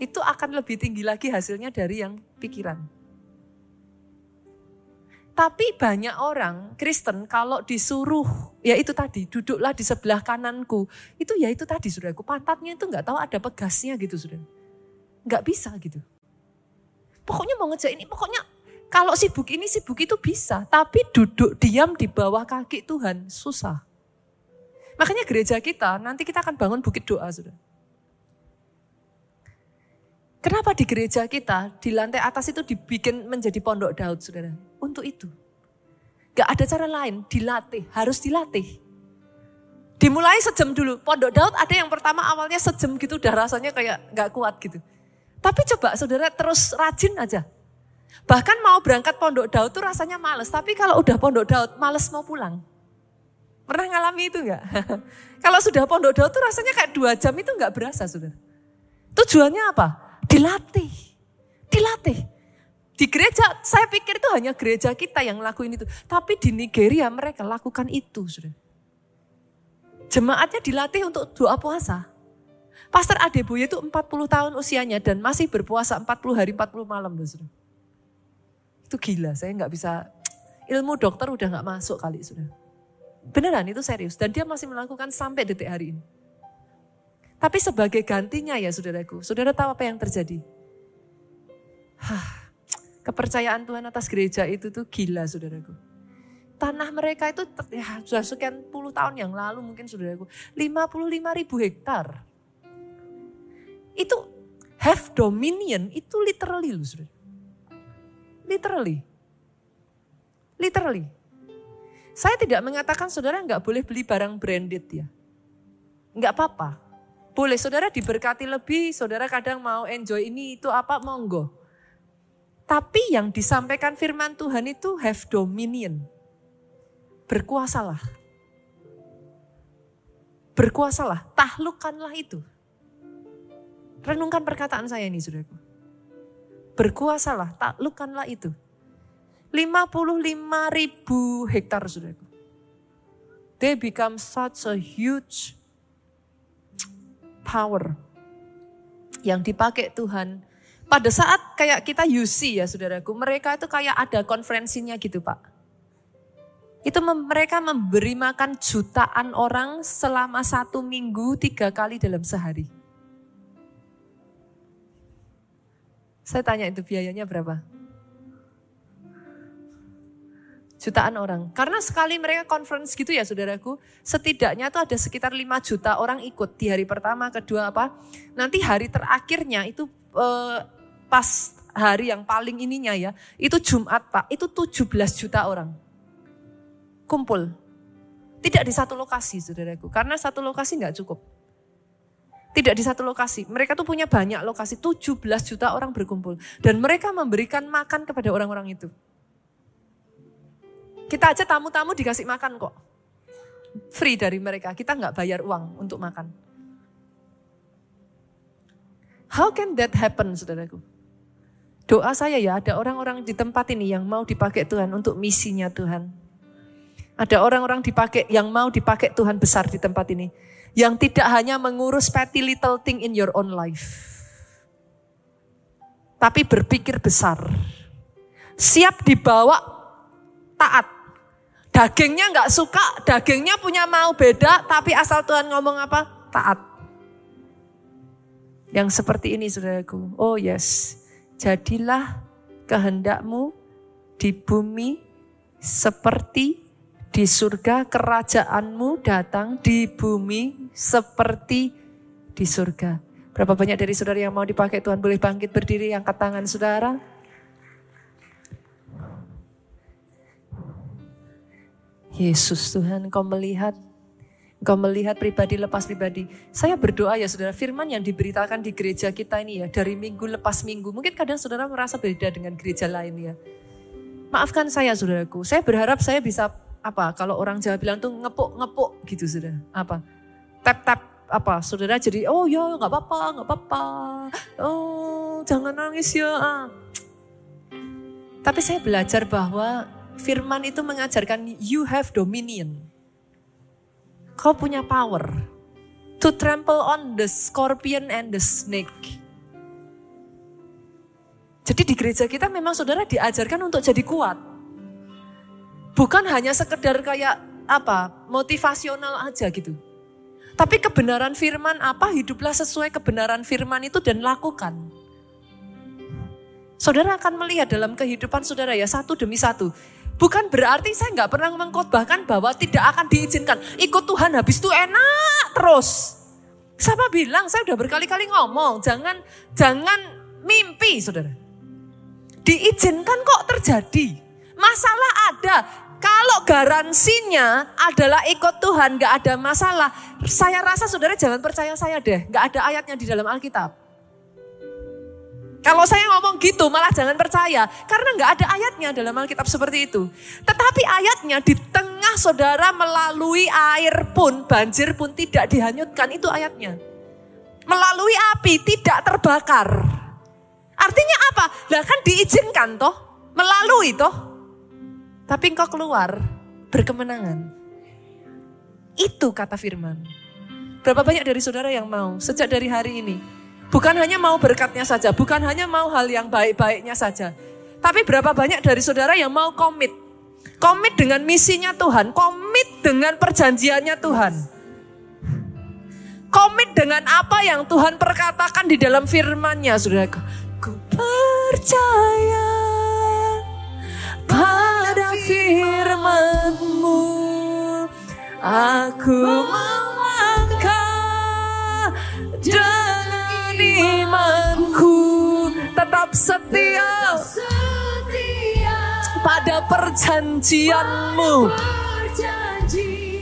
itu akan lebih tinggi lagi hasilnya dari yang pikiran. Tapi banyak orang Kristen kalau disuruh, ya itu tadi, duduklah di sebelah kananku. Itu ya itu tadi saudaraku, pantatnya itu nggak tahu ada pegasnya gitu sudah. Nggak bisa gitu. Pokoknya mau ngejar ini, pokoknya kalau sibuk ini sibuk itu bisa. Tapi duduk diam di bawah kaki Tuhan susah. Makanya gereja kita, nanti kita akan bangun bukit doa sudah. Kenapa di gereja kita di lantai atas itu dibikin menjadi pondok Daud, saudara? Untuk itu. Gak ada cara lain, dilatih, harus dilatih. Dimulai sejam dulu. Pondok Daud ada yang pertama awalnya sejam gitu, udah rasanya kayak gak kuat gitu. Tapi coba saudara terus rajin aja. Bahkan mau berangkat pondok Daud tuh rasanya males. Tapi kalau udah pondok Daud, males mau pulang. Pernah ngalami itu gak? (laughs) kalau sudah pondok Daud tuh rasanya kayak dua jam itu gak berasa saudara. Tujuannya apa? Dilatih. Dilatih. Di gereja, saya pikir itu hanya gereja kita yang lakuin itu. Tapi di Nigeria mereka lakukan itu. Sudah. Jemaatnya dilatih untuk doa puasa. Pastor Adeboye itu 40 tahun usianya dan masih berpuasa 40 hari 40 malam. Sudah. Itu gila, saya nggak bisa, ilmu dokter udah nggak masuk kali sudah. Beneran itu serius dan dia masih melakukan sampai detik hari ini. Tapi sebagai gantinya ya saudaraku, saudara tahu apa yang terjadi? Hah, kepercayaan Tuhan atas gereja itu tuh gila saudaraku. Tanah mereka itu ya, sudah sekian puluh tahun yang lalu mungkin saudaraku. 55 ribu hektar. Itu have dominion itu literally loh saudara. Literally. Literally. Saya tidak mengatakan saudara nggak boleh beli barang branded ya. Nggak apa-apa. Boleh saudara diberkati lebih, saudara kadang mau enjoy ini itu apa monggo. Tapi yang disampaikan firman Tuhan itu have dominion. Berkuasalah. Berkuasalah, tahlukkanlah itu. Renungkan perkataan saya ini saudaraku. Berkuasalah, taklukkanlah itu. 55 ribu hektar saudaraku. They become such a huge power yang dipakai Tuhan. Pada saat kayak kita UC ya saudaraku, mereka itu kayak ada konferensinya gitu Pak. Itu mereka memberi makan jutaan orang selama satu minggu tiga kali dalam sehari. Saya tanya itu biayanya berapa? Jutaan orang. Karena sekali mereka conference gitu ya saudaraku, setidaknya tuh ada sekitar 5 juta orang ikut di hari pertama, kedua apa. Nanti hari terakhirnya itu eh, pas hari yang paling ininya ya, itu Jumat Pak, itu 17 juta orang. Kumpul. Tidak di satu lokasi saudaraku, karena satu lokasi nggak cukup. Tidak di satu lokasi. Mereka tuh punya banyak lokasi, 17 juta orang berkumpul. Dan mereka memberikan makan kepada orang-orang itu. Kita aja tamu-tamu dikasih makan kok. Free dari mereka, kita nggak bayar uang untuk makan. How can that happen, saudaraku? Doa saya ya, ada orang-orang di tempat ini yang mau dipakai Tuhan untuk misinya Tuhan. Ada orang-orang dipakai yang mau dipakai Tuhan besar di tempat ini. Yang tidak hanya mengurus petty little thing in your own life. Tapi berpikir besar. Siap dibawa taat Dagingnya nggak suka, dagingnya punya mau beda, tapi asal Tuhan ngomong apa? Taat. Yang seperti ini saudaraku. Oh yes, jadilah kehendakmu di bumi seperti di surga kerajaanmu datang di bumi seperti di surga. Berapa banyak dari saudara yang mau dipakai Tuhan boleh bangkit berdiri angkat tangan saudara. Yesus Tuhan kau melihat Kau melihat pribadi lepas pribadi. Saya berdoa ya saudara, firman yang diberitakan di gereja kita ini ya, dari minggu lepas minggu. Mungkin kadang saudara merasa beda dengan gereja lain ya. Maafkan saya saudaraku, saya berharap saya bisa apa, kalau orang Jawa bilang tuh ngepuk-ngepuk gitu saudara. Apa, tap-tap apa, saudara jadi, oh ya nggak apa-apa, nggak apa-apa. Oh jangan nangis ya. Ah. Tapi saya belajar bahwa firman itu mengajarkan you have dominion. Kau punya power to trample on the scorpion and the snake. Jadi di gereja kita memang saudara diajarkan untuk jadi kuat. Bukan hanya sekedar kayak apa, motivasional aja gitu. Tapi kebenaran firman apa, hiduplah sesuai kebenaran firman itu dan lakukan. Saudara akan melihat dalam kehidupan saudara ya satu demi satu. Bukan berarti saya nggak pernah mengkhotbahkan bahwa tidak akan diizinkan. Ikut Tuhan habis itu enak terus. Siapa bilang saya udah berkali-kali ngomong, jangan jangan mimpi saudara. Diizinkan kok terjadi. Masalah ada. Kalau garansinya adalah ikut Tuhan gak ada masalah. Saya rasa saudara jangan percaya saya deh. Gak ada ayatnya di dalam Alkitab. Kalau saya ngomong gitu malah jangan percaya. Karena nggak ada ayatnya dalam Alkitab seperti itu. Tetapi ayatnya di tengah saudara melalui air pun, banjir pun tidak dihanyutkan. Itu ayatnya. Melalui api tidak terbakar. Artinya apa? Lah kan diizinkan toh. Melalui toh. Tapi engkau keluar berkemenangan. Itu kata firman. Berapa banyak dari saudara yang mau sejak dari hari ini Bukan hanya mau berkatnya saja, bukan hanya mau hal yang baik-baiknya saja. Tapi berapa banyak dari saudara yang mau komit? Komit dengan misinya Tuhan, komit dengan perjanjiannya Tuhan. Komit dengan apa yang Tuhan perkatakan di dalam firman-Nya, saudara. Ku percaya pada firman-Mu. Aku melangkah imanku tetap setia pada perjanjianmu.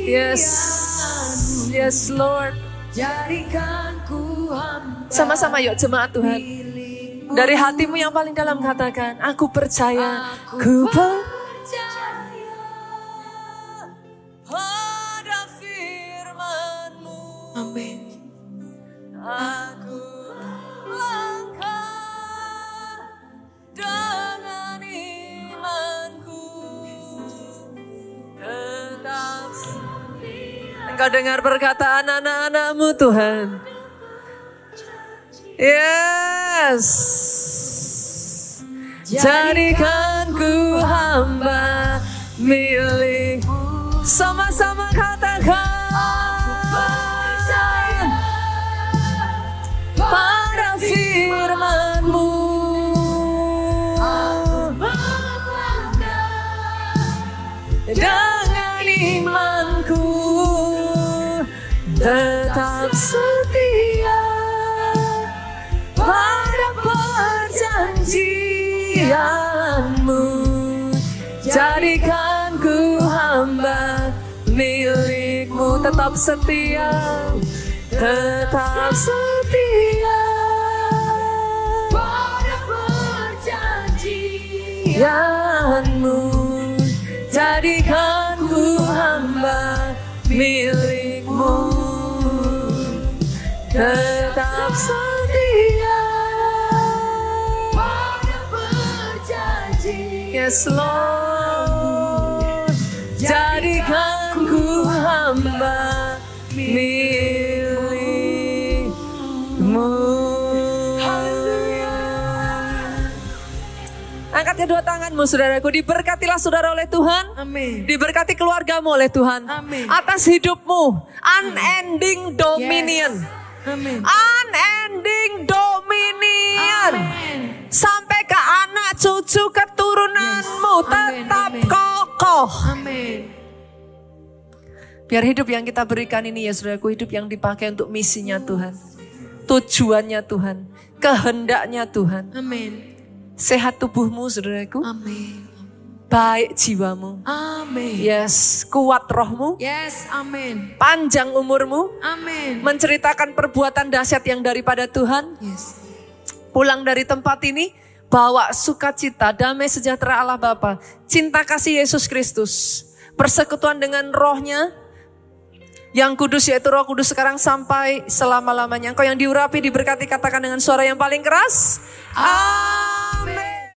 Yes, yes Lord. Sama-sama yuk jemaat Tuhan. Dari hatimu yang paling dalam katakan, aku percaya, aku percaya pada firmanmu. Amin. Aku Engkau dengar perkataan anak-anakmu Tuhan. Yes. Jadikan ku hamba milikmu. Sama-sama katakan. Pada firmanmu. Dengan imanku tetap setia pada perjanjianmu. Jadikan ku hamba milikmu tetap setia tetap setia pada perjanjianmu jadikan ku hamba milikmu. Tetap setia. Pada perjanjian yes Lord. Jadikan ku hamba milikmu. Angkat kedua tanganmu saudaraku Diberkatilah saudara oleh Tuhan Amin. Diberkati keluargamu oleh Tuhan Amin. Atas hidupmu Unending dominion Amin. Unending dominion Sampai ke anak cucu keturunanmu Yes. Amin, Tetap amin. kokoh Amin. Biar hidup yang kita berikan ini ya saudaraku Hidup yang dipakai untuk misinya Tuhan Tujuannya Tuhan Kehendaknya Tuhan Amin. Sehat tubuhmu saudaraku Amin. Baik jiwamu Amin. Yes, kuat rohmu Yes, amin. Panjang umurmu Amin. Menceritakan perbuatan dahsyat yang daripada Tuhan Yes. Pulang dari tempat ini Bawa sukacita, damai sejahtera Allah Bapa Cinta kasih Yesus Kristus Persekutuan dengan rohnya yang kudus yaitu roh kudus sekarang sampai selama-lamanya. Engkau yang diurapi, diberkati, katakan dengan suara yang paling keras. Amin.